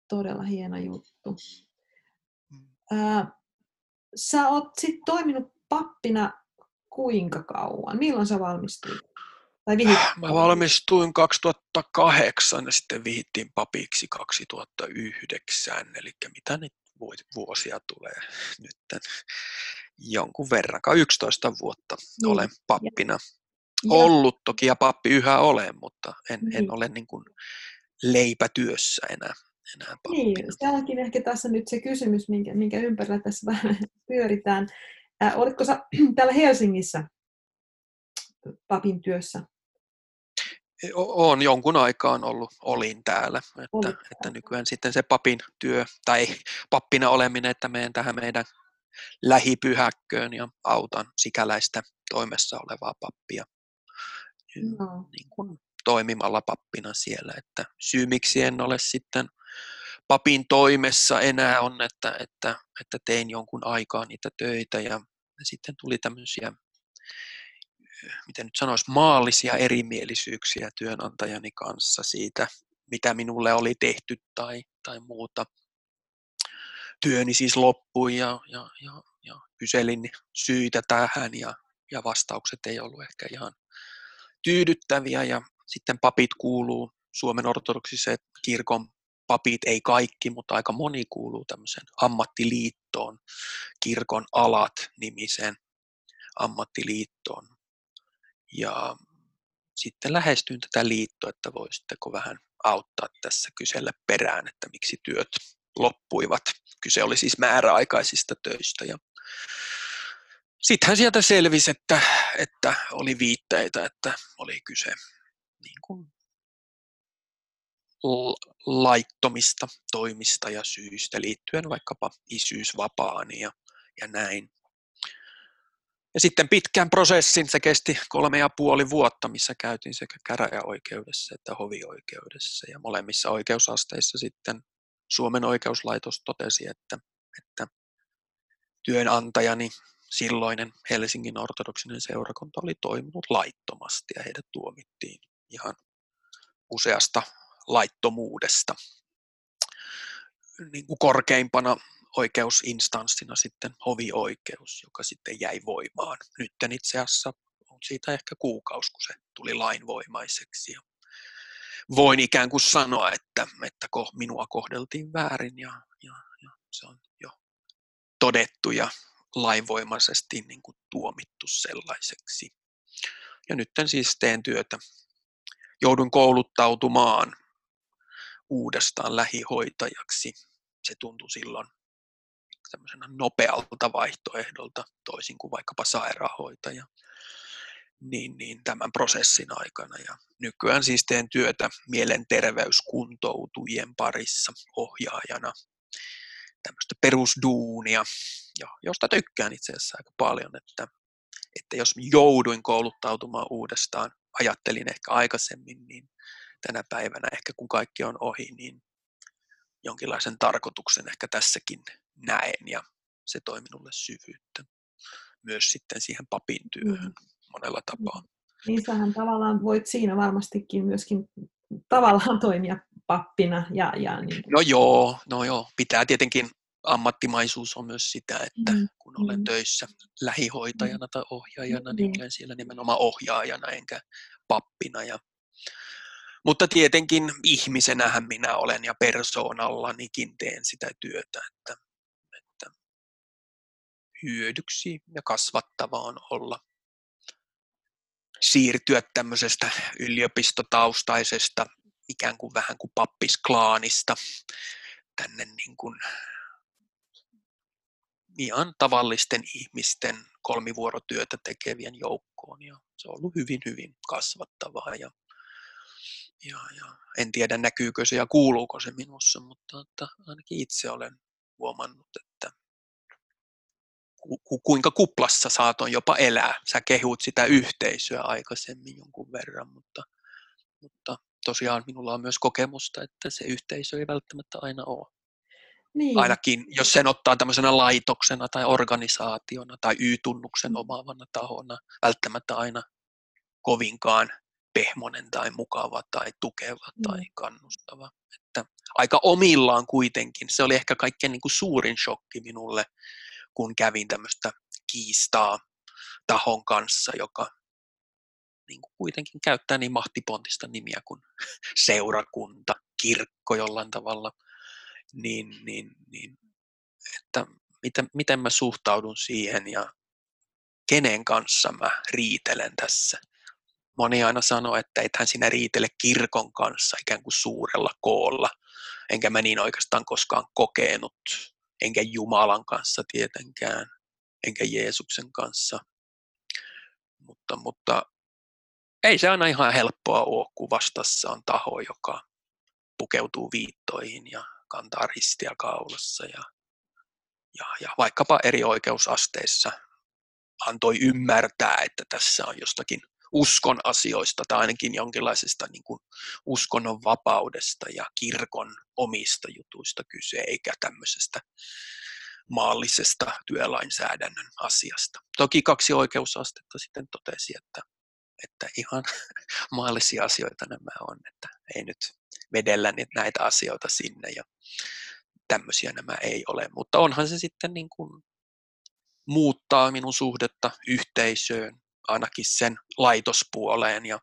todella hieno juttu. Mm. Ää, sä oot sit toiminut pappina kuinka kauan? Milloin sä valmistuit? Tai Mä valmistuin 2008 ja sitten vihittiin papiksi 2009, eli mitä nyt vuosia tulee nyt jonkun verran, 11 vuotta niin. olen pappina ja. ollut toki ja pappi yhä olen, mutta en, niin. en ole niin kuin leipätyössä enää. enää niin, se onkin ehkä tässä nyt se kysymys, minkä, minkä ympärillä tässä vähän pyöritään. Äh, olitko sä täällä Helsingissä papin työssä? on jonkun aikaan ollut, olin täällä, että, että nykyään sitten se papin työ tai pappina oleminen, että menen tähän meidän lähipyhäkköön ja autan sikäläistä toimessa olevaa pappia no. niin kuin toimimalla pappina siellä, että syy miksi en ole sitten papin toimessa enää on, että, että, että tein jonkun aikaa niitä töitä ja sitten tuli tämmöisiä miten nyt sanoisi, maallisia erimielisyyksiä työnantajani kanssa siitä, mitä minulle oli tehty tai, tai muuta. Työni siis loppui ja, ja, ja, ja kyselin syitä tähän ja, ja vastaukset ei ollut ehkä ihan tyydyttäviä ja sitten papit kuuluu Suomen ortodoksisen kirkon papit, ei kaikki, mutta aika moni kuuluu tämmöiseen ammattiliittoon, kirkon alat nimiseen ammattiliittoon. Ja sitten lähestyin tätä liittoa, että voisitteko vähän auttaa tässä kysellä perään, että miksi työt loppuivat. Kyse oli siis määräaikaisista töistä. Ja sittenhän sieltä selvisi, että, että oli viitteitä, että oli kyse niin kuin laittomista toimista ja syistä liittyen vaikkapa isyysvapaani ja, ja näin. Ja sitten pitkän prosessin, se kesti kolme ja puoli vuotta, missä käytiin sekä käräjäoikeudessa että hovioikeudessa. Ja molemmissa oikeusasteissa sitten Suomen oikeuslaitos totesi, että, että työnantajani silloinen Helsingin ortodoksinen seurakunta oli toiminut laittomasti ja heidät tuomittiin ihan useasta laittomuudesta. Niin kuin korkeimpana oikeusinstanssina sitten hovioikeus, joka sitten jäi voimaan. Nyt itse asiassa on siitä ehkä kuukausi, kun se tuli lainvoimaiseksi. Voin ikään kuin sanoa, että, että minua kohdeltiin väärin ja, ja, ja se on jo todettu ja lainvoimaisesti niin kuin tuomittu sellaiseksi. Ja nyt siis teen työtä. Joudun kouluttautumaan uudestaan lähihoitajaksi. Se tuntui silloin tämmöisenä nopealta vaihtoehdolta, toisin kuin vaikkapa sairaanhoitaja, niin, niin tämän prosessin aikana. Ja nykyään siis teen työtä mielenterveyskuntoutujien parissa ohjaajana, tämmöistä perusduunia, josta tykkään itse asiassa aika paljon, että, että jos jouduin kouluttautumaan uudestaan, ajattelin ehkä aikaisemmin, niin tänä päivänä ehkä kun kaikki on ohi, niin jonkinlaisen tarkoituksen ehkä tässäkin näen ja se toi minulle syvyyttä myös sitten siihen papin työhön mm. monella tapaa. Niin sähän tavallaan voit siinä varmastikin myöskin tavallaan toimia pappina. Ja, ja niin. No joo, no joo, pitää tietenkin ammattimaisuus on myös sitä, että mm. kun olen mm. töissä lähihoitajana tai ohjaajana, niin mm. olen siellä nimenomaan ohjaajana enkä pappina. Ja mutta tietenkin ihmisenähän minä olen ja persoonallanikin teen sitä työtä, että, että hyödyksi ja kasvattavaa on olla siirtyä tämmöisestä yliopistotaustaisesta ikään kuin vähän kuin pappisklaanista tänne niin kuin ihan tavallisten ihmisten kolmivuorotyötä tekevien joukkoon ja se on ollut hyvin, hyvin kasvattavaa ja ja, ja en tiedä näkyykö se ja kuuluuko se minussa, mutta että ainakin itse olen huomannut, että ku, kuinka kuplassa saatoin jopa elää. Sä kehut sitä yhteisöä aikaisemmin jonkun verran, mutta, mutta tosiaan minulla on myös kokemusta, että se yhteisö ei välttämättä aina ole. Niin. Ainakin jos sen ottaa tämmöisenä laitoksena tai organisaationa tai Y-tunnuksen mm. omaavana tahona, välttämättä aina kovinkaan pehmonen tai mukava tai tukeva mm. tai kannustava. Että aika omillaan kuitenkin. Se oli ehkä kaikkein niin kuin suurin shokki minulle, kun kävin tämmöistä kiistaa tahon kanssa, joka niin kuin kuitenkin käyttää niin mahtipontista nimiä kuin seurakunta, kirkko jollain tavalla, niin, niin, niin että miten, miten mä suhtaudun siihen ja kenen kanssa mä riitelen tässä. Moni aina sanoo, että ethän sinä riitele kirkon kanssa ikään kuin suurella koolla, enkä mä niin oikeastaan koskaan kokenut, enkä Jumalan kanssa tietenkään, enkä Jeesuksen kanssa. Mutta, mutta ei se aina ihan helppoa ole, kun vastassa on taho, joka pukeutuu viittoihin ja kantaa ristiä kaulassa ja, ja, ja vaikkapa eri oikeusasteissa antoi ymmärtää, että tässä on jostakin uskon asioista tai ainakin jonkinlaisesta niin kuin uskonnon vapaudesta ja kirkon omista jutuista kyse, eikä tämmöisestä maallisesta työlainsäädännön asiasta. Toki kaksi oikeusastetta sitten totesi, että että ihan maallisia asioita nämä on, että ei nyt vedellä näitä asioita sinne ja tämmöisiä nämä ei ole, mutta onhan se sitten niin kuin muuttaa minun suhdetta yhteisöön, ainakin sen laitospuoleen ja,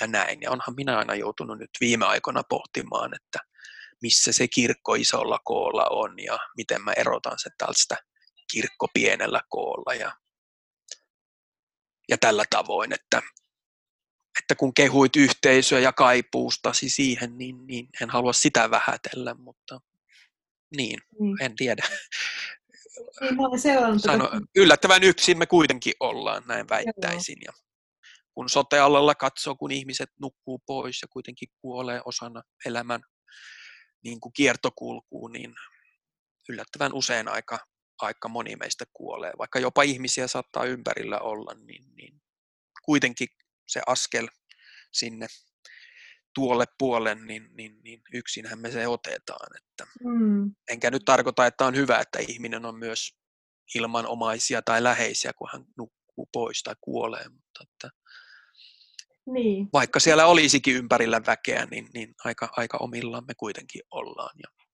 ja näin. Ja onhan minä aina joutunut nyt viime aikoina pohtimaan, että missä se kirkko isolla koolla on ja miten mä erotan sen tästä kirkko pienellä koolla ja, ja tällä tavoin, että että kun kehuit yhteisöä ja kaipuustasi siihen, niin, niin en halua sitä vähätellä, mutta niin, mm. en tiedä. Niin, mä olen seurannut Sano, yllättävän yksin me kuitenkin ollaan, näin väittäisin. Ja kun sotealalla katsoo, kun ihmiset nukkuu pois ja kuitenkin kuolee osana elämän niin kuin kiertokulkuun, niin yllättävän usein aika, aika moni meistä kuolee. Vaikka jopa ihmisiä saattaa ympärillä olla, niin, niin kuitenkin se askel sinne tuolle puolen, niin, niin, niin yksinhän me se otetaan. Että mm. Enkä nyt tarkoita, että on hyvä, että ihminen on myös ilman omaisia tai läheisiä, kun hän nukkuu pois tai kuolee. Mutta että niin. Vaikka siellä olisikin ympärillä väkeä, niin, niin aika, aika omillaan me kuitenkin ollaan. Ja...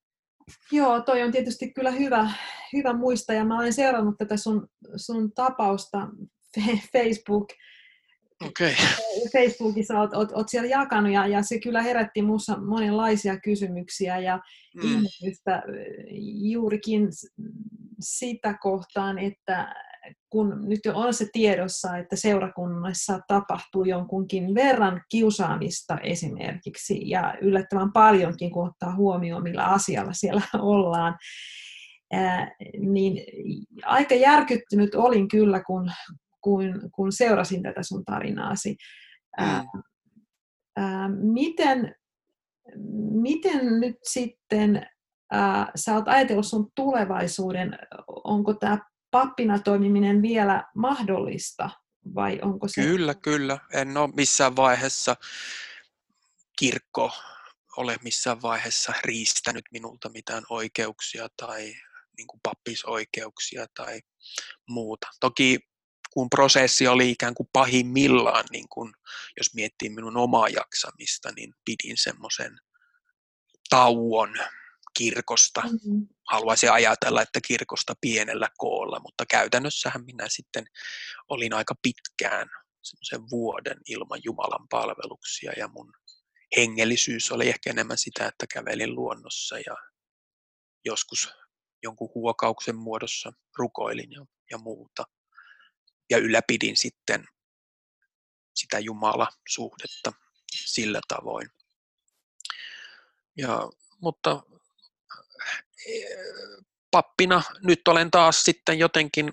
Joo, toi on tietysti kyllä hyvä, hyvä muista ja mä olen seurannut tätä sun, sun tapausta Facebook Okay. Facebookissa olet, olet, olet siellä jakanut ja, ja se kyllä herätti minussa monenlaisia kysymyksiä ja mm. ihmetystä juurikin sitä kohtaan, että kun nyt jo on se tiedossa, että seurakunnassa tapahtuu jonkunkin verran kiusaamista esimerkiksi ja yllättävän paljonkin, kun ottaa huomioon, millä asialla siellä ollaan, Ää, niin aika järkyttynyt olin kyllä, kun, kun, kun seurasin tätä sun tarinaasi. Ää, ää, miten, miten nyt sitten ää, sä oot ajatellut sun tulevaisuuden, onko tämä pappina toimiminen vielä mahdollista vai onko se... Kyllä, kyllä. En ole missään vaiheessa kirkko ole missään vaiheessa riistänyt minulta mitään oikeuksia tai niin kuin pappisoikeuksia tai muuta. Toki kun prosessi oli ikään kuin pahimmillaan, niin kun, jos miettii minun omaa jaksamista, niin pidin semmoisen tauon kirkosta. Mm-hmm. Haluaisin ajatella, että kirkosta pienellä koolla, mutta käytännössähän minä sitten olin aika pitkään semmoisen vuoden ilman Jumalan palveluksia ja mun hengellisyys oli ehkä enemmän sitä, että kävelin luonnossa ja joskus jonkun huokauksen muodossa rukoilin ja, ja muuta ja ylläpidin sitten sitä Jumala-suhdetta sillä tavoin. Ja, mutta e, pappina nyt olen taas sitten jotenkin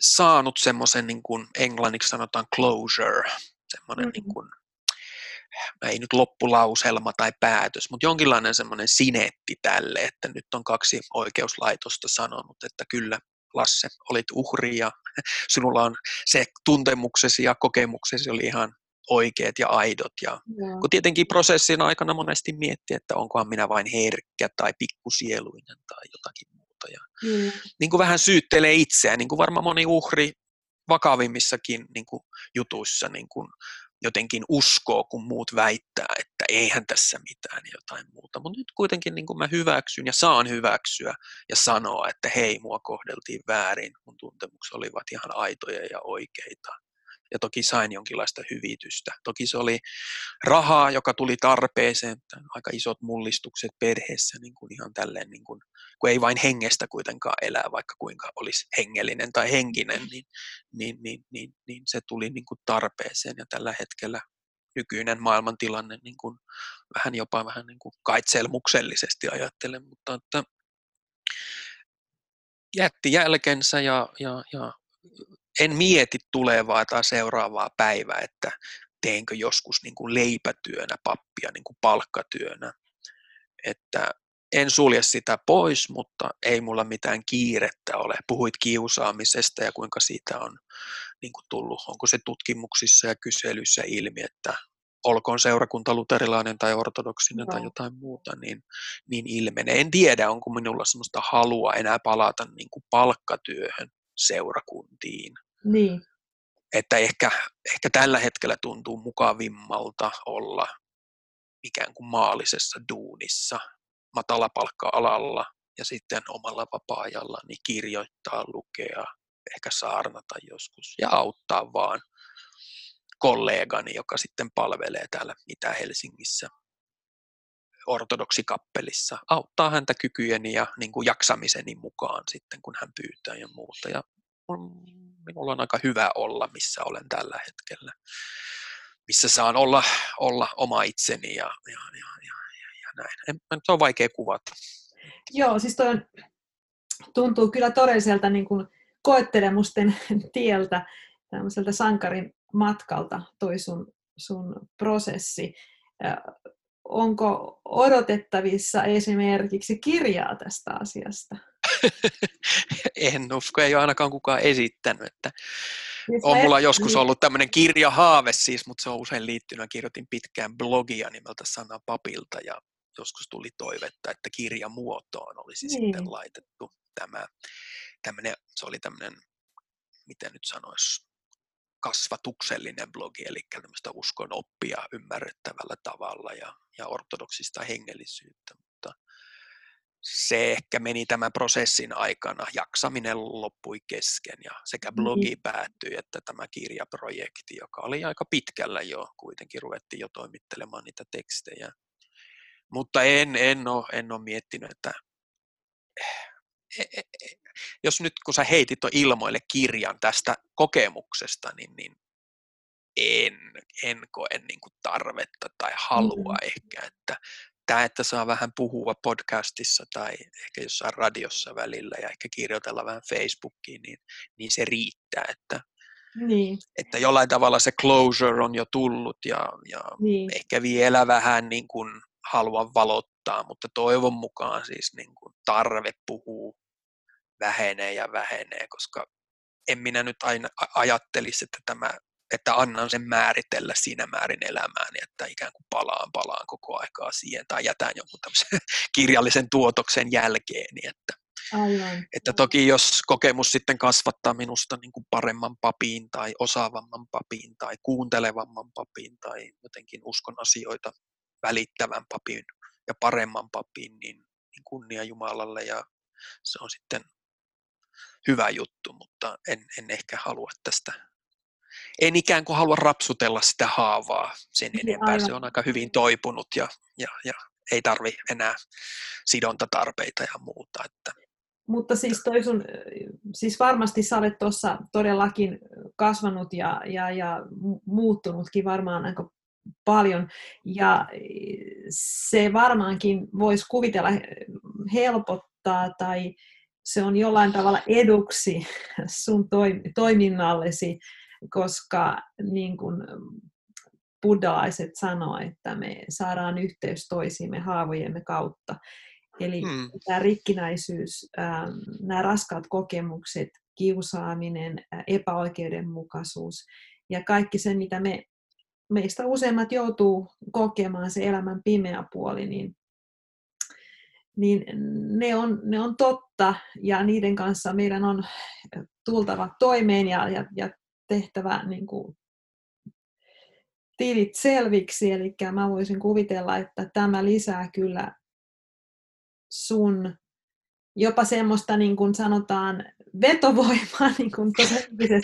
saanut semmoisen, niin kuin englanniksi sanotaan closure, semmoinen mm-hmm. niin kuin, ei nyt loppulauselma tai päätös, mutta jonkinlainen semmoinen sinetti tälle, että nyt on kaksi oikeuslaitosta sanonut, että kyllä Lasse, olit uhri ja sinulla on se tuntemuksesi ja kokemuksesi oli ihan oikeat ja aidot. Ja, Joo. kun tietenkin prosessin aikana monesti miettii, että onkohan minä vain herkkä tai pikkusieluinen tai jotakin muuta. Ja, niin kuin vähän syyttelee itseään, niin kuin varmaan moni uhri vakavimmissakin niin kuin jutuissa niin kuin jotenkin uskoo, kun muut väittää, että eihän tässä mitään jotain muuta. Mutta nyt kuitenkin niin mä hyväksyn ja saan hyväksyä ja sanoa, että hei, mua kohdeltiin väärin, mun tuntemukset olivat ihan aitoja ja oikeita ja toki sain jonkinlaista hyvitystä. Toki se oli rahaa, joka tuli tarpeeseen, aika isot mullistukset perheessä niin kuin ihan tälleen, niin kuin, kun ei vain hengestä kuitenkaan elää, vaikka kuinka olisi hengellinen tai henkinen, niin, niin, niin, niin, niin se tuli niin kuin tarpeeseen ja tällä hetkellä nykyinen maailmantilanne niin kuin, vähän jopa vähän niin kuin kaitselmuksellisesti ajattelen, mutta että jätti jälkensä ja, ja, ja en mieti tulevaa tai seuraavaa päivää, että teenkö joskus niin kuin leipätyönä pappia niin kuin palkkatyönä. Että en sulje sitä pois, mutta ei mulla mitään kiirettä ole. Puhuit kiusaamisesta ja kuinka siitä on niin kuin tullut, onko se tutkimuksissa ja kyselyissä ilmi, että olkoon seurakunta luterilainen tai ortodoksinen no. tai jotain muuta, niin, niin ilmenee. En tiedä, onko minulla sellaista halua enää palata niin kuin palkkatyöhön seurakuntiin. Niin. Että ehkä, ehkä tällä hetkellä tuntuu mukavimmalta olla ikään kuin maallisessa duunissa, matalapalkka-alalla ja sitten omalla vapaa-ajalla niin kirjoittaa, lukea, ehkä saarnata joskus ja auttaa vaan kollegani, joka sitten palvelee täällä Itä-Helsingissä ortodoksikappelissa, auttaa häntä kykyjeni ja niin kuin jaksamiseni mukaan sitten, kun hän pyytää ja muuta. Ja minulla on aika hyvä olla, missä olen tällä hetkellä, missä saan olla, olla oma itseni ja, ja, ja, ja, ja, näin. En, se on vaikea kuvata. Joo, siis toi on, tuntuu kyllä todelliselta niin kuin koettelemusten tieltä, tämmöiseltä sankarin matkalta toi sun, sun prosessi. Onko odotettavissa esimerkiksi kirjaa tästä asiasta? en usko, ei ole ainakaan kukaan esittänyt. Että on mulla joskus ollut tämmöinen kirjahaave siis, mutta se on usein liittynyt. Kirjoitin pitkään blogia nimeltä Sana Papilta ja joskus tuli toivetta, että kirjamuotoon olisi niin. sitten laitettu tämä, tämmöinen, se oli tämmöinen, miten nyt sanoisi, kasvatuksellinen blogi, eli tämmöistä uskon oppia ymmärrettävällä tavalla ja, ja ortodoksista hengellisyyttä, se ehkä meni tämän prosessin aikana, jaksaminen loppui kesken ja sekä mm-hmm. blogi päättyi että tämä kirjaprojekti, joka oli aika pitkällä jo, kuitenkin ruvettiin jo toimittelemaan niitä tekstejä. Mutta en, en, ole, en ole miettinyt, että e, e, e, jos nyt kun sä heitit tuon ilmoille kirjan tästä kokemuksesta, niin, niin en, en koe niin kuin tarvetta tai halua mm. ehkä, että tämä, että saa vähän puhua podcastissa tai ehkä jossain radiossa välillä ja ehkä kirjoitella vähän Facebookiin, niin, niin se riittää, että, niin. että jollain tavalla se closure on jo tullut ja, ja niin. ehkä vielä vähän niin kuin haluan valottaa, mutta toivon mukaan siis niin kuin tarve puhuu vähenee ja vähenee, koska en minä nyt aina ajattelisi, että tämä että annan sen määritellä siinä määrin elämääni, että ikään kuin palaan, palaan koko aikaa siihen tai jätän jonkun tämmöisen kirjallisen tuotoksen jälkeeni. Että, Aivan. että toki jos kokemus sitten kasvattaa minusta niin kuin paremman papiin tai osaavamman papiin tai kuuntelevamman papiin tai jotenkin uskon asioita välittävän papin ja paremman papin, niin, niin kunnia Jumalalle ja se on sitten hyvä juttu, mutta en, en ehkä halua tästä en ikään kuin halua rapsutella sitä haavaa sen niin, enempää. Aivan. Se on aika hyvin toipunut ja, ja, ja ei tarvi enää sidontatarpeita ja muuta. Että. Mutta siis, toi sun, siis varmasti sä olet tuossa todellakin kasvanut ja, ja, ja muuttunutkin varmaan aika paljon. Ja se varmaankin voisi kuvitella helpottaa tai se on jollain tavalla eduksi sun toiminnallesi koska niin kuin buddhalaiset sanoo, että me saadaan yhteys toisiimme haavojemme kautta. Eli hmm. tämä rikkinäisyys, nämä raskaat kokemukset, kiusaaminen, epäoikeudenmukaisuus ja kaikki se, mitä me meistä useimmat joutuu kokemaan se elämän pimeä puoli, niin, niin ne, on, ne on totta ja niiden kanssa meidän on tultava toimeen ja, ja, ja tehtävä niin kuin, tilit selviksi. Eli mä voisin kuvitella, että tämä lisää kyllä sun jopa semmoista, niin kuin sanotaan, vetovoimaa niin kuin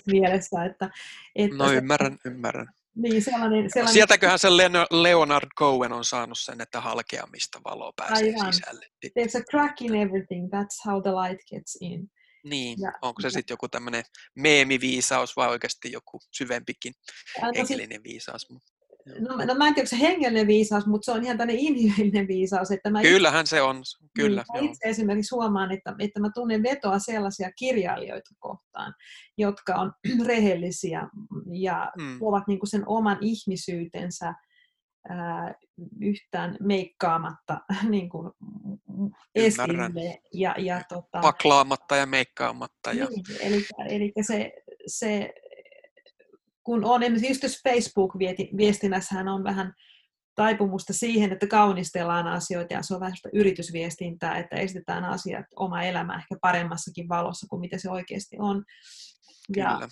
mielessä. Että, että no ymmärrän, se, ymmärrän. Niin, sellainen, sellainen... Sieltäköhän se Leonard Cohen on saanut sen, että halkeamista valoa pääsee Aivan. sisälle. There's a crack in everything, that's how the light gets in. Niin, ja, onko se sitten joku tämmöinen meemiviisaus vai oikeasti joku syvempikin no, hengellinen viisaus? No, no mä en tiedä, onko se hengellinen viisaus, mutta se on ihan tämmöinen inhimillinen viisaus. Että mä Kyllähän itse, se on. Kyllä, niin, itse esimerkiksi huomaan, että, että mä tunnen vetoa sellaisia kirjailijoita kohtaan, jotka on rehellisiä ja mm. ovat niin kuin sen oman ihmisyytensä ää, yhtään meikkaamatta niin kuin esille. Ja, ja, tota, Paklaamatta ja meikkaamatta. Ja... Niin, eli, eli se, se kun on, esimerkiksi just Facebook-viestinnässähän on vähän taipumusta siihen, että kaunistellaan asioita ja se on vähän yritysviestintää, että esitetään asiat oma elämä ehkä paremmassakin valossa kuin mitä se oikeasti on. Ja Kyllä.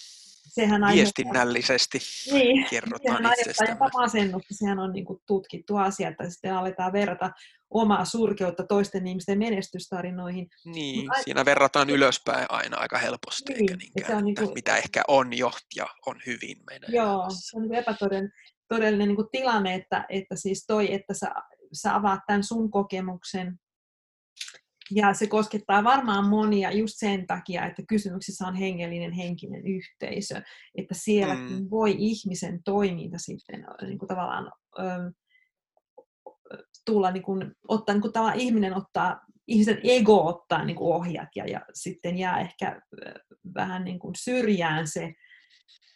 Sehän Viestinnällisesti niin, kerrotaan sehän itsestämme. jopa masennusta, sehän on niin kuin tutkittu asia, että sitten aletaan verrata omaa surkeutta toisten ihmisten menestystarinoihin. Niin, Mut siinä verrataan ylöspäin aina aika helposti, niin, eikä niinkään, on niin kuin, mitä ehkä on jo ja on hyvin meidän Joo, elämässä. se on niin epätodellinen todellinen niin kuin tilanne, että, että siis toi, että sä, sä avaat tämän sun kokemuksen ja se koskettaa varmaan monia just sen takia, että kysymyksessä on hengellinen henkinen yhteisö, että sielläkin mm. voi ihmisen toiminta sitten niin kuin tavallaan ö, tulla, niin kuin, ottaa, niin kuin tavallaan ihminen ottaa, ihmisen ego ottaa niin kuin ohjat ja, ja sitten jää ehkä vähän niin kuin syrjään se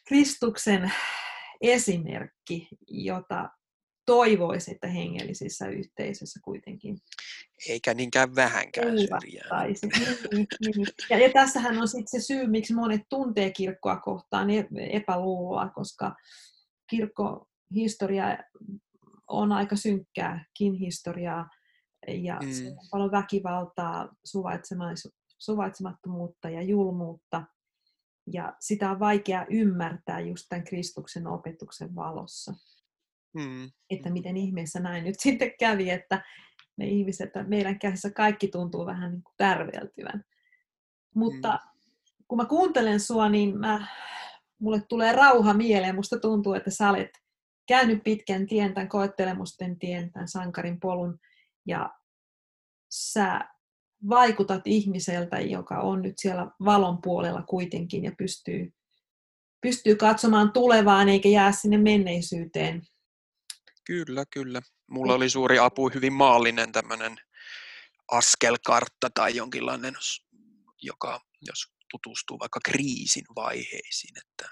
Kristuksen esimerkki, jota toivoisi, että hengellisissä yhteisöissä kuitenkin eikä niinkään vähänkään syrjään. Niin, niin. Ja, ja tässähän on sitten se syy, miksi monet tuntee kirkkoa kohtaan epäluuloa, koska kirkkohistoria on aika synkkääkin historiaa ja mm. se on paljon väkivaltaa, suvaitsemattomuutta ja julmuutta. Ja sitä on vaikea ymmärtää just tämän Kristuksen opetuksen valossa. Mm. Että miten ihmeessä näin nyt sitten kävi, että ne ihmiset, että meidän käsissä kaikki tuntuu vähän niin kuin tärveltyvän. Mutta mm. kun mä kuuntelen sua, niin mä, mulle tulee rauha mieleen. Musta tuntuu, että sä olet käynyt pitkän tien, tämän koettelemusten tien, tämän sankarin polun, ja sä vaikutat ihmiseltä, joka on nyt siellä valon puolella kuitenkin ja pystyy, pystyy katsomaan tulevaan eikä jää sinne menneisyyteen. Kyllä, kyllä. Mulla oli suuri apu, hyvin maallinen tämmöinen askelkartta tai jonkinlainen, joka, jos tutustuu vaikka kriisin vaiheisiin, että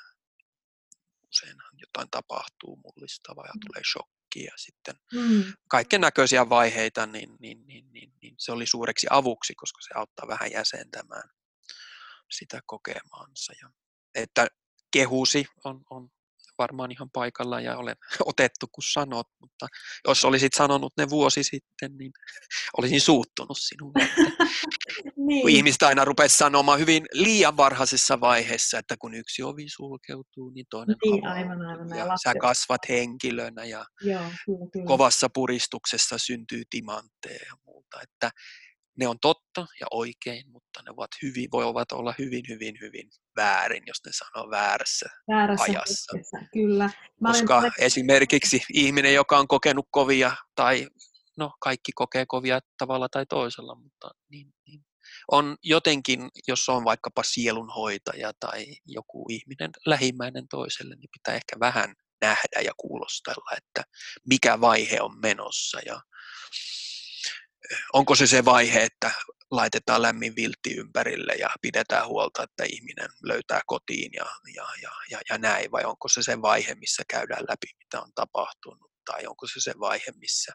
useinhan jotain tapahtuu mullistavaa ja mm. tulee shokki ja sitten mm. kaiken näköisiä vaiheita, niin, niin, niin, niin, niin se oli suureksi avuksi, koska se auttaa vähän jäsentämään sitä kokemaansa. Ja, että kehusi on, on varmaan ihan paikalla ja olen otettu, kun sanot, mutta jos olisit sanonut ne vuosi sitten, niin olisin suuttunut sinulle. niin. Kun ihmistä aina rupesi sanomaan hyvin liian varhaisessa vaiheessa, että kun yksi ovi sulkeutuu, niin toinen niin, aivan, aivan, ja sä kasvat henkilönä ja Joo, kyllä, kyllä. kovassa puristuksessa syntyy timantteja ja muuta. Että ne on totta ja oikein, mutta ne ovat hyvin, voivat olla hyvin, hyvin, hyvin väärin, jos ne sanoo väärässä, väärässä ajassa. Kyllä. Mä Koska olen... esimerkiksi ihminen, joka on kokenut kovia, tai no kaikki kokee kovia tavalla tai toisella, mutta niin, niin, on jotenkin, jos on vaikkapa sielunhoitaja tai joku ihminen lähimmäinen toiselle, niin pitää ehkä vähän nähdä ja kuulostella, että mikä vaihe on menossa ja onko se se vaihe, että laitetaan lämmin viltti ympärille ja pidetään huolta, että ihminen löytää kotiin ja, ja, ja, ja, ja näin, vai onko se se vaihe, missä käydään läpi, mitä on tapahtunut, tai onko se se vaihe, missä,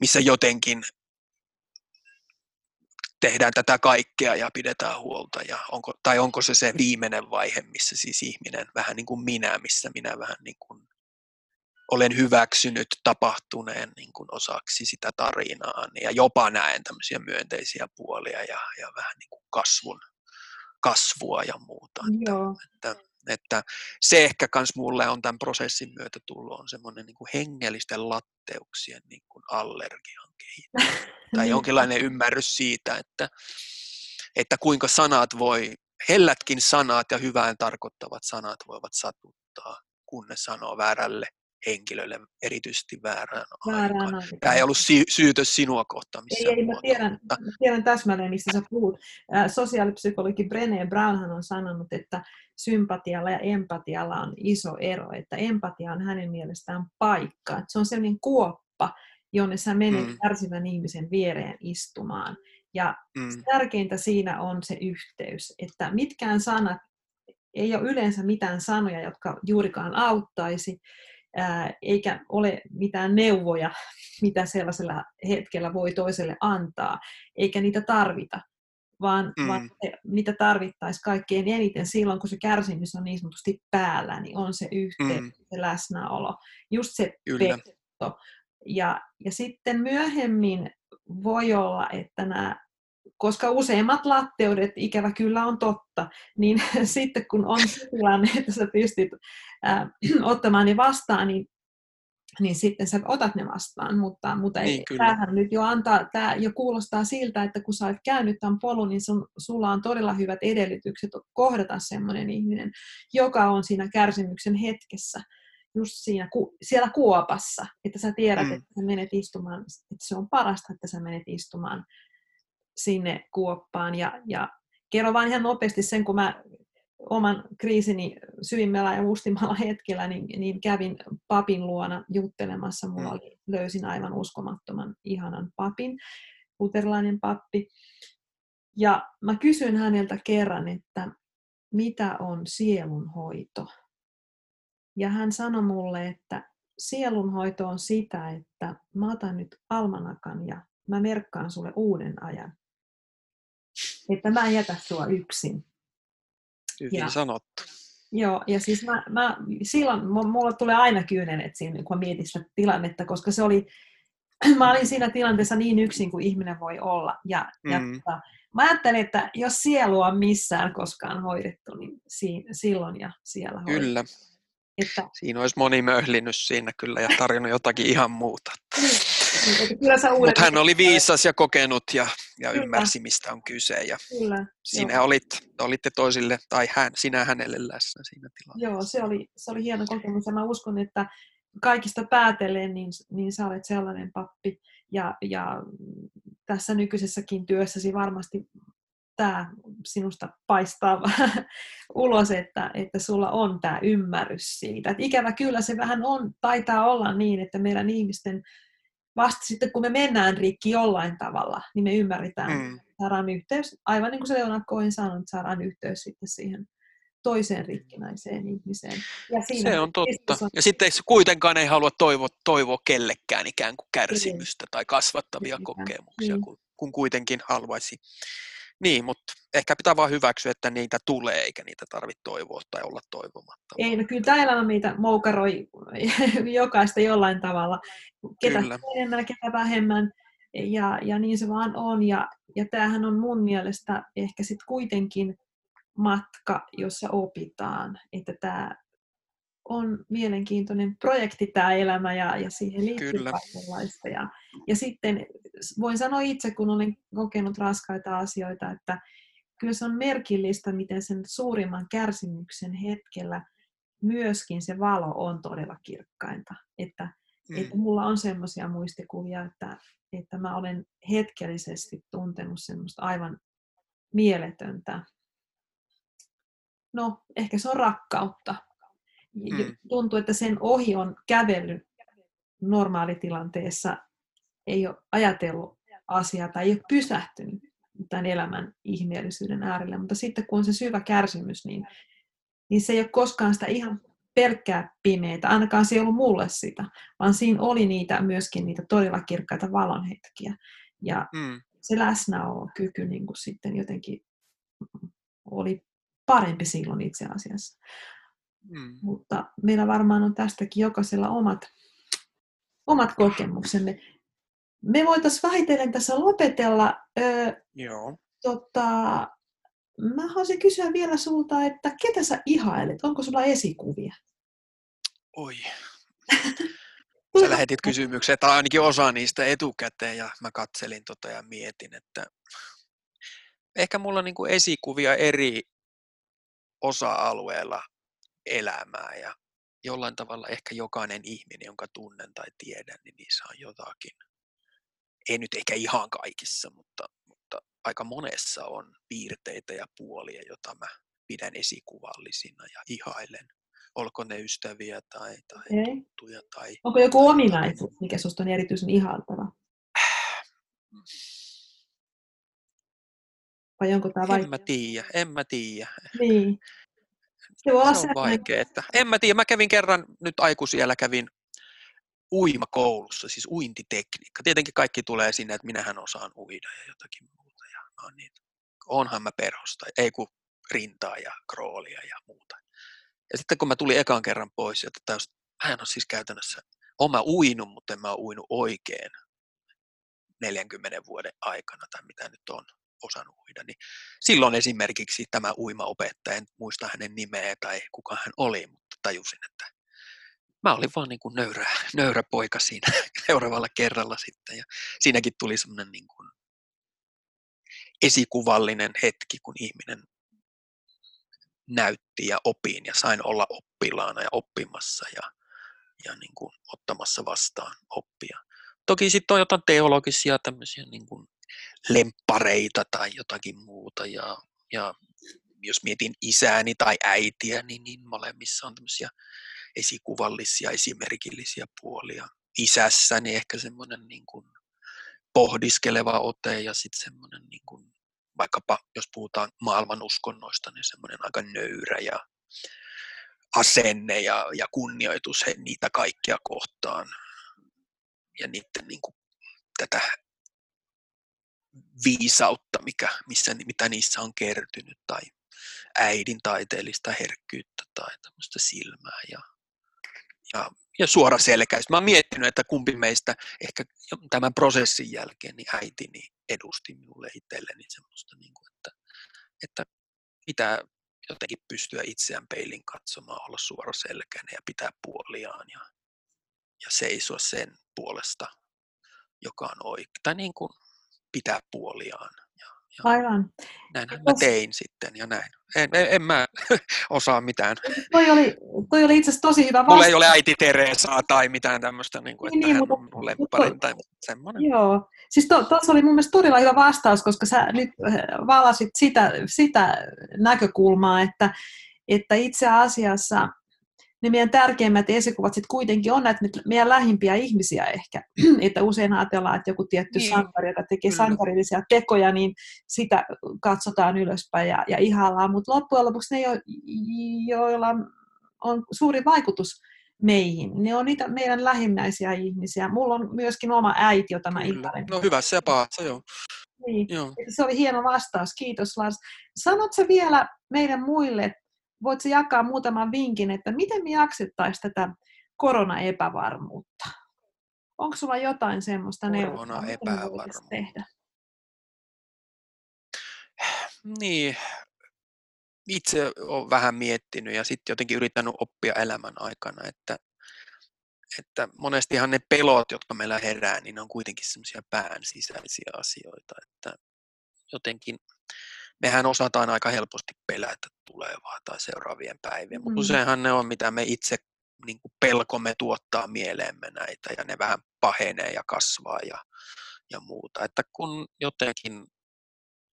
missä jotenkin tehdään tätä kaikkea ja pidetään huolta, ja onko, tai onko se se viimeinen vaihe, missä siis ihminen, vähän niin kuin minä, missä minä vähän niin kuin olen hyväksynyt tapahtuneen niin kuin osaksi sitä tarinaa ja jopa näen tämmöisiä myönteisiä puolia ja, ja vähän niin kuin kasvun, kasvua ja muuta. Joo. Että, että se ehkä myös mulle on tämän prosessin myötä tullut on semmoinen niin kuin hengellisten latteuksien niin kuin allergian kehittyminen. tai jonkinlainen ymmärrys siitä, että, että kuinka sanat voi, hellätkin sanat ja hyvään tarkoittavat sanat voivat satuttaa, kun ne sanoo väärälle henkilölle erityisesti väärään, väärään aikaan. aikaan. Tämä ei ollut sy- syytös sinua kohtaan Ei, ei mä, tiedän, mutta... mä tiedän täsmälleen, mistä sä puhut. Sosiaalipsykologi Brené Brownhan on sanonut, että sympatialla ja empatialla on iso ero, että empatia on hänen mielestään paikka. Että se on sellainen kuoppa, jonne sä menet mm. kärsivän ihmisen viereen istumaan. Ja mm. tärkeintä siinä on se yhteys, että mitkään sanat, ei ole yleensä mitään sanoja, jotka juurikaan auttaisi, eikä ole mitään neuvoja, mitä sellaisella hetkellä voi toiselle antaa, eikä niitä tarvita, vaan, mm. vaan se, mitä tarvittaisiin kaikkein eniten silloin, kun se kärsimys on niin sanotusti päällä, niin on se yhteys, mm. se läsnäolo, just se petto. Ja, ja sitten myöhemmin voi olla, että nämä koska useimmat latteudet, ikävä kyllä on totta, niin sitten kun on se tilanne, että sä pystyt äh, ottamaan ne vastaan, niin, niin sitten sä otat ne vastaan. Mutta, mutta niin, ei, tämähän nyt jo antaa, tämä jo kuulostaa siltä, että kun sä olet käynyt tämän polun, niin sun, sulla on todella hyvät edellytykset kohdata semmoinen ihminen, joka on siinä kärsimyksen hetkessä just siinä, siellä kuopassa, että sä tiedät, mm. että sä menet istumaan, että se on parasta, että sä menet istumaan sinne kuoppaan. Ja, ja kerro vain ihan nopeasti sen, kun mä oman kriisini syvimmällä ja mustimmalla hetkellä, niin, niin kävin papin luona juttelemassa. Mulla mm. oli, löysin aivan uskomattoman ihanan papin, luterilainen pappi. Ja mä kysyin häneltä kerran, että mitä on sielunhoito? Ja hän sanoi mulle, että sielunhoito on sitä, että mä otan nyt almanakan ja mä merkkaan sulle uuden ajan että mä en jätä sua yksin. Hyvin ja, sanottu. Joo, ja siis mä, mä, silloin mulla tulee aina kyynelet siinä, kun mietin sitä tilannetta, koska se oli, mä olin siinä tilanteessa niin yksin kuin ihminen voi olla. Ja, mm. ja tota, mä ajattelin, että jos sielua on missään koskaan hoidettu, niin si, silloin ja siellä hoidettu. Kyllä. Että... Siinä olisi moni möhlinyt siinä kyllä ja tarjonnut jotakin ihan muuta. Niin. Niin, Mutta hän oli viisas ja kokenut ja, ja ymmärsi, mistä on kyse. Ja Kyllä. Sinä olit, olitte toisille, tai hän, sinä hänelle läsnä siinä tilanteessa. Joo, se oli, se oli hieno kokemus. Ja mä uskon, että kaikista päätellen, niin, niin sä olet sellainen pappi. Ja, ja tässä nykyisessäkin työssäsi varmasti tämä sinusta paistaa ulos, että, että sulla on tämä ymmärrys siitä. Et ikävä kyllä se vähän on, taitaa olla niin, että meidän ihmisten vasta sitten kun me mennään rikki jollain tavalla, niin me ymmärretään, mm. saadaan yhteys, aivan niin kuin se Leonard Cohen sanoi, että saadaan yhteys sitten siihen toiseen rikkinäiseen ihmiseen. Ja siinä se on totta. On... Ja sitten kuitenkaan ei halua toivoa, toivoa kellekään ikään kuin kärsimystä tai kasvattavia Kyllä. kokemuksia, niin. kun, kun kuitenkin haluaisi niin, mutta ehkä pitää vaan hyväksyä, että niitä tulee, eikä niitä tarvitse toivoa tai olla toivomatta. Ei, no kyllä tämä elämä meitä moukaroi jokaista jollain tavalla. Ketä kyllä. enemmän, ketä vähemmän. Ja, ja niin se vaan on. Ja, ja tämähän on mun mielestä ehkä sitten kuitenkin matka, jossa opitaan. Että tämä on mielenkiintoinen projekti tämä elämä ja, ja siihen liittyy Kyllä. kaikenlaista. Ja, ja sitten voin sanoa itse, kun olen kokenut raskaita asioita, että kyllä se on merkillistä, miten sen suurimman kärsimyksen hetkellä myöskin se valo on todella kirkkainta. Että, mm. että mulla on semmoisia muistikuvia, että, että mä olen hetkellisesti tuntenut semmoista aivan mieletöntä. No, ehkä se on rakkautta, Mm. Tuntuu, että sen ohi on kävellyt normaalitilanteessa, ei ole ajatellut asiaa tai ei ole pysähtynyt tämän elämän ihmeellisyyden äärelle. Mutta sitten kun on se syvä kärsimys, niin, niin se ei ole koskaan sitä ihan pelkkää pimeitä, ainakaan se ei ollut mulle sitä, vaan siinä oli niitä, myöskin niitä todella kirkkaita valonhetkiä. Ja mm. se läsnäolokyky niin kuin sitten jotenkin oli parempi silloin itse asiassa. Mm. Mutta meillä varmaan on tästäkin jokaisella omat, omat kokemuksemme. Me voitaisiin vähitellen tässä lopetella. Öö, Joo. Tota, mä haluaisin kysyä vielä sulta, että ketä sä ihailet? Onko sulla esikuvia? Oi. Sä lähetit kysymyksen, tai ainakin osa niistä etukäteen, ja mä katselin tota ja mietin, että ehkä mulla on niin esikuvia eri osa-alueella elämää, ja jollain tavalla ehkä jokainen ihminen, jonka tunnen tai tiedän, niin niissä on jotakin. Ei nyt ehkä ihan kaikissa, mutta, mutta aika monessa on piirteitä ja puolia, joita mä pidän esikuvallisina ja ihailen olko ne ystäviä tai, tai okay. tuttuja. Tai, Onko joku ominaisuus, mikä sinusta on erityisen ihaltava? Vai onko tämä vaikea? En mä tiedä, en mä tiedä. Niin. Olla se on vaikea. Että, en mä tiedä, mä kävin kerran, nyt aikuisiellä kävin uimakoulussa, siis uintitekniikka. Tietenkin kaikki tulee sinne, että minähän osaan uida ja jotakin muuta. Ja no niin, onhan mä perhosta, ei kun rintaa ja kroolia ja muuta. Ja sitten kun mä tulin ekan kerran pois, että täys, mä en ole siis käytännössä, oma uinut, mutta en mä ole uinut oikein 40 vuoden aikana tai mitä nyt on osannut uida, niin silloin esimerkiksi tämä uimaopettaja, en muista hänen nimeä tai kuka hän oli, mutta tajusin, että mä olin vaan niin kuin nöyrä, nöyrä poika siinä seuraavalla kerralla sitten. Ja siinäkin tuli semmoinen niin kuin esikuvallinen hetki, kun ihminen näytti ja opin ja sain olla oppilaana ja oppimassa ja, ja niin kuin ottamassa vastaan oppia. Toki sitten on jotain teologisia tämmöisiä niin kuin lemppareita tai jotakin muuta ja, ja jos mietin isääni tai äitiä, niin, niin molemmissa on tämmöisiä esikuvallisia, esimerkillisiä puolia. Isässäni ehkä semmoinen niin kuin pohdiskeleva ote ja sitten semmoinen niin kuin vaikkapa jos puhutaan maailman uskonnoista, niin semmoinen aika nöyrä ja asenne ja, ja kunnioitus he, niitä kaikkia kohtaan ja niiden niin kuin, tätä viisautta, mikä, missä, mitä niissä on kertynyt, tai äidin taiteellista herkkyyttä tai tämmöistä silmää ja, ja, ja suora selkäistä. Mä oon miettinyt, että kumpi meistä ehkä tämän prosessin jälkeen niin äitini edusti minulle itselleni semmoista, niin kuin, että, että pitää jotenkin pystyä itseään peilin katsomaan, olla suora selkäinen ja pitää puoliaan ja, ja seisoa sen puolesta, joka on oikein. Tai niin kuin pitää puoliaan. Ja, ja Aivan. Näinhän mä tein sitten ja näin. En, en, en mä osaa mitään. Toi oli, toi oli itse asiassa tosi hyvä vastaus. Mulla ei ole äiti Teresaa tai mitään tämmöistä, niin kuin, että niin, hän mutta, on lempparin tai semmoinen. Joo, siis tuossa to, oli mun mielestä todella hyvä vastaus, koska sä nyt eh, valasit sitä, sitä näkökulmaa, että, että itse asiassa ne meidän tärkeimmät esikuvat sitten kuitenkin on näitä meidän lähimpiä ihmisiä ehkä. että usein ajatellaan, että joku tietty niin. sankari, joka tekee Kyllä. sankarillisia tekoja, niin sitä katsotaan ylöspäin ja, ja ihallaan. Mutta loppujen lopuksi ne, joilla on suuri vaikutus meihin. Ne on niitä meidän lähimmäisiä ihmisiä. Mulla on myöskin oma äiti, jota mä ihailen. No hyvässä ja pahassa, joo. Niin. joo. Se oli hieno vastaus. Kiitos Lars. Sanotko vielä meidän muille, voitko jakaa muutaman vinkin, että miten me jaksettaisiin tätä koronaepävarmuutta? Onko sulla jotain semmoista neuvoa, mitä tehdä? Niin, itse olen vähän miettinyt ja sitten jotenkin yrittänyt oppia elämän aikana, että, että monestihan ne pelot, jotka meillä herää, niin ne on kuitenkin semmoisia pään sisäisiä asioita, että jotenkin mehän osataan aika helposti pelätä tulevaa tai seuraavien päivien, mutta mm. useinhan ne on, mitä me itse niin kuin pelkomme tuottaa mieleemme näitä ja ne vähän pahenee ja kasvaa ja, ja muuta. Että kun jotenkin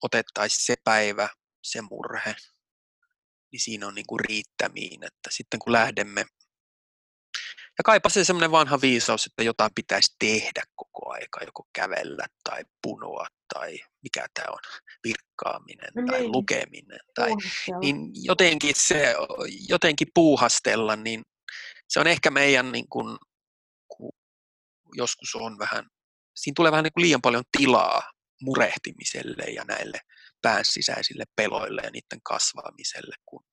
otettaisiin se päivä, se murhe, niin siinä on niin kuin riittämiin, että sitten kun lähdemme ja kaipa se semmoinen vanha viisaus, että jotain pitäisi tehdä koko aika, joko kävellä tai punoa tai mikä tämä on, virkkaaminen no tai niin. lukeminen. Tai, niin jotenkin, se, jotenkin puuhastella, niin se on ehkä meidän, niin kuin, kun joskus on vähän, siinä tulee vähän niin kuin liian paljon tilaa murehtimiselle ja näille pään sisäisille peloille ja niiden kasvamiselle, kun,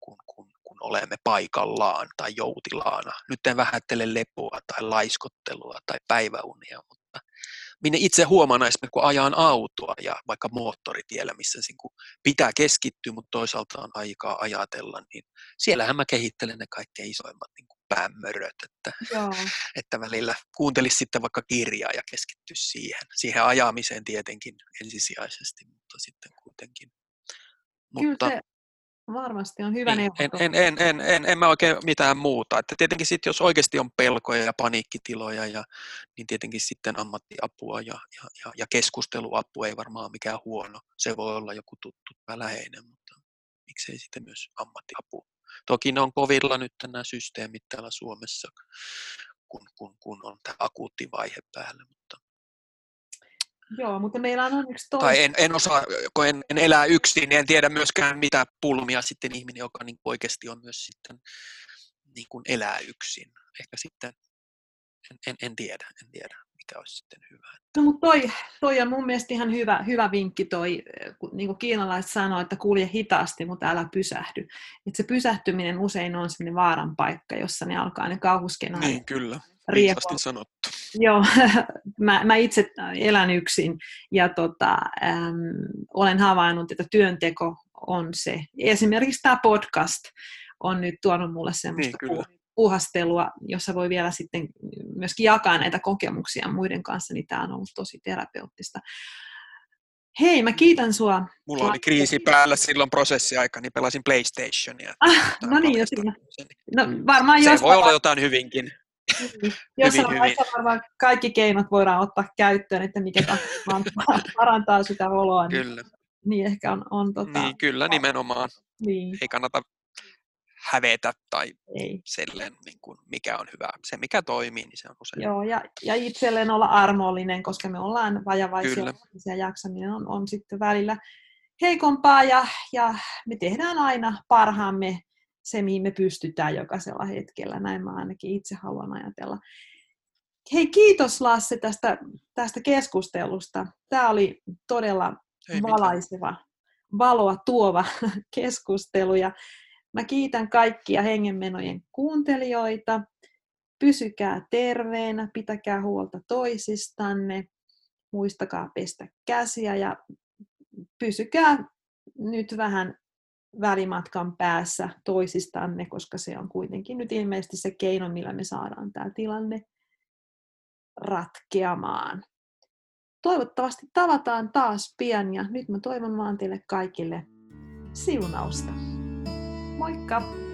kun, kun, kun olemme paikallaan tai joutilaana. Nyt en vähättele lepoa tai laiskottelua tai päiväunia, mutta minne itse huomaan esimerkiksi, kun ajan autoa ja vaikka moottoritiellä, missä pitää keskittyä, mutta toisaalta on aikaa ajatella, niin siellähän mä kehittelen ne kaikkein isoimmat niin kuin päämöröt, että, Joo. että välillä kuuntelisi sitten vaikka kirjaa ja keskittyisi siihen, siihen ajamiseen tietenkin ensisijaisesti, mutta sitten kuitenkin. Kyllä mutta, se Varmasti on hyvä niin, en, en, en, en, en, en mä oikein mitään muuta. Että tietenkin sitten, jos oikeasti on pelkoja ja paniikkitiloja, ja, niin tietenkin sitten ammattiapua ja, ja, ja, ja keskusteluapu ei varmaan mikään huono. Se voi olla joku tuttu tai läheinen, mutta miksei sitten myös ammattiapu. Toki ne on kovilla nyt nämä systeemit täällä Suomessa, kun, kun, kun on tämä akuutti vaihe päällä. Mutta Joo, mutta meillä on onneksi toista. Tai en, en osaa, kun en, en elää yksin, niin en tiedä myöskään mitä pulmia sitten ihminen, joka niin oikeasti on myös sitten niin kuin elää yksin. Ehkä sitten, en, en, en tiedä, en tiedä mikä olisi sitten hyvä. No, mutta toi, toi on mun mielestä ihan hyvä, hyvä vinkki toi, niin kuin kiinalaiset sanoo, että kulje hitaasti, mutta älä pysähdy. Et se pysähtyminen usein on sellainen vaaran paikka, jossa ne alkaa ne kauhuskenaariot. Niin, kyllä Viisasti sanottu. Joo, mä, mä itse elän yksin ja tota, äm, olen havainnut, että työnteko on se. Esimerkiksi tämä podcast on nyt tuonut mulle semmoista niin, puhastelua, jossa voi vielä sitten myöskin jakaa näitä kokemuksia muiden kanssa, niin tämä on ollut tosi terapeuttista. Hei, mä kiitän sua. Mulla oli kriisi päällä silloin prosessiaika, niin pelasin PlayStationia. Ah, no niin, jo. No, varmaan se voi olla jotain hyvinkin. Jossain hyvin, vaiheessa hyvin. varmaan kaikki keinot voidaan ottaa käyttöön, että mikä parantaa sitä oloa. Niin- kyllä. Niin, ehkä on... on tota, niin, kyllä nimenomaan. Niin. Ei kannata hävetä tai Ei. selleen, niin kuin, mikä on hyvä. Se, mikä toimii, niin se on usein. Joo, ja, ja itselleen olla armollinen, koska me ollaan vajavaisia ja jaksaminen on, on sitten välillä heikompaa ja, ja me tehdään aina parhaamme se, mihin me pystytään jokaisella hetkellä. Näin mä ainakin itse haluan ajatella. Hei, kiitos Lasse tästä, tästä keskustelusta. Tämä oli todella Ei valaiseva, mitään. valoa tuova keskustelu. Ja mä kiitän kaikkia hengenmenojen kuuntelijoita. Pysykää terveenä, pitäkää huolta toisistanne, muistakaa pestä käsiä ja pysykää nyt vähän välimatkan päässä toisistanne, koska se on kuitenkin nyt ilmeisesti se keino, millä me saadaan tämä tilanne ratkeamaan. Toivottavasti tavataan taas pian ja nyt mä toivon vaan teille kaikille siunausta. Moikka!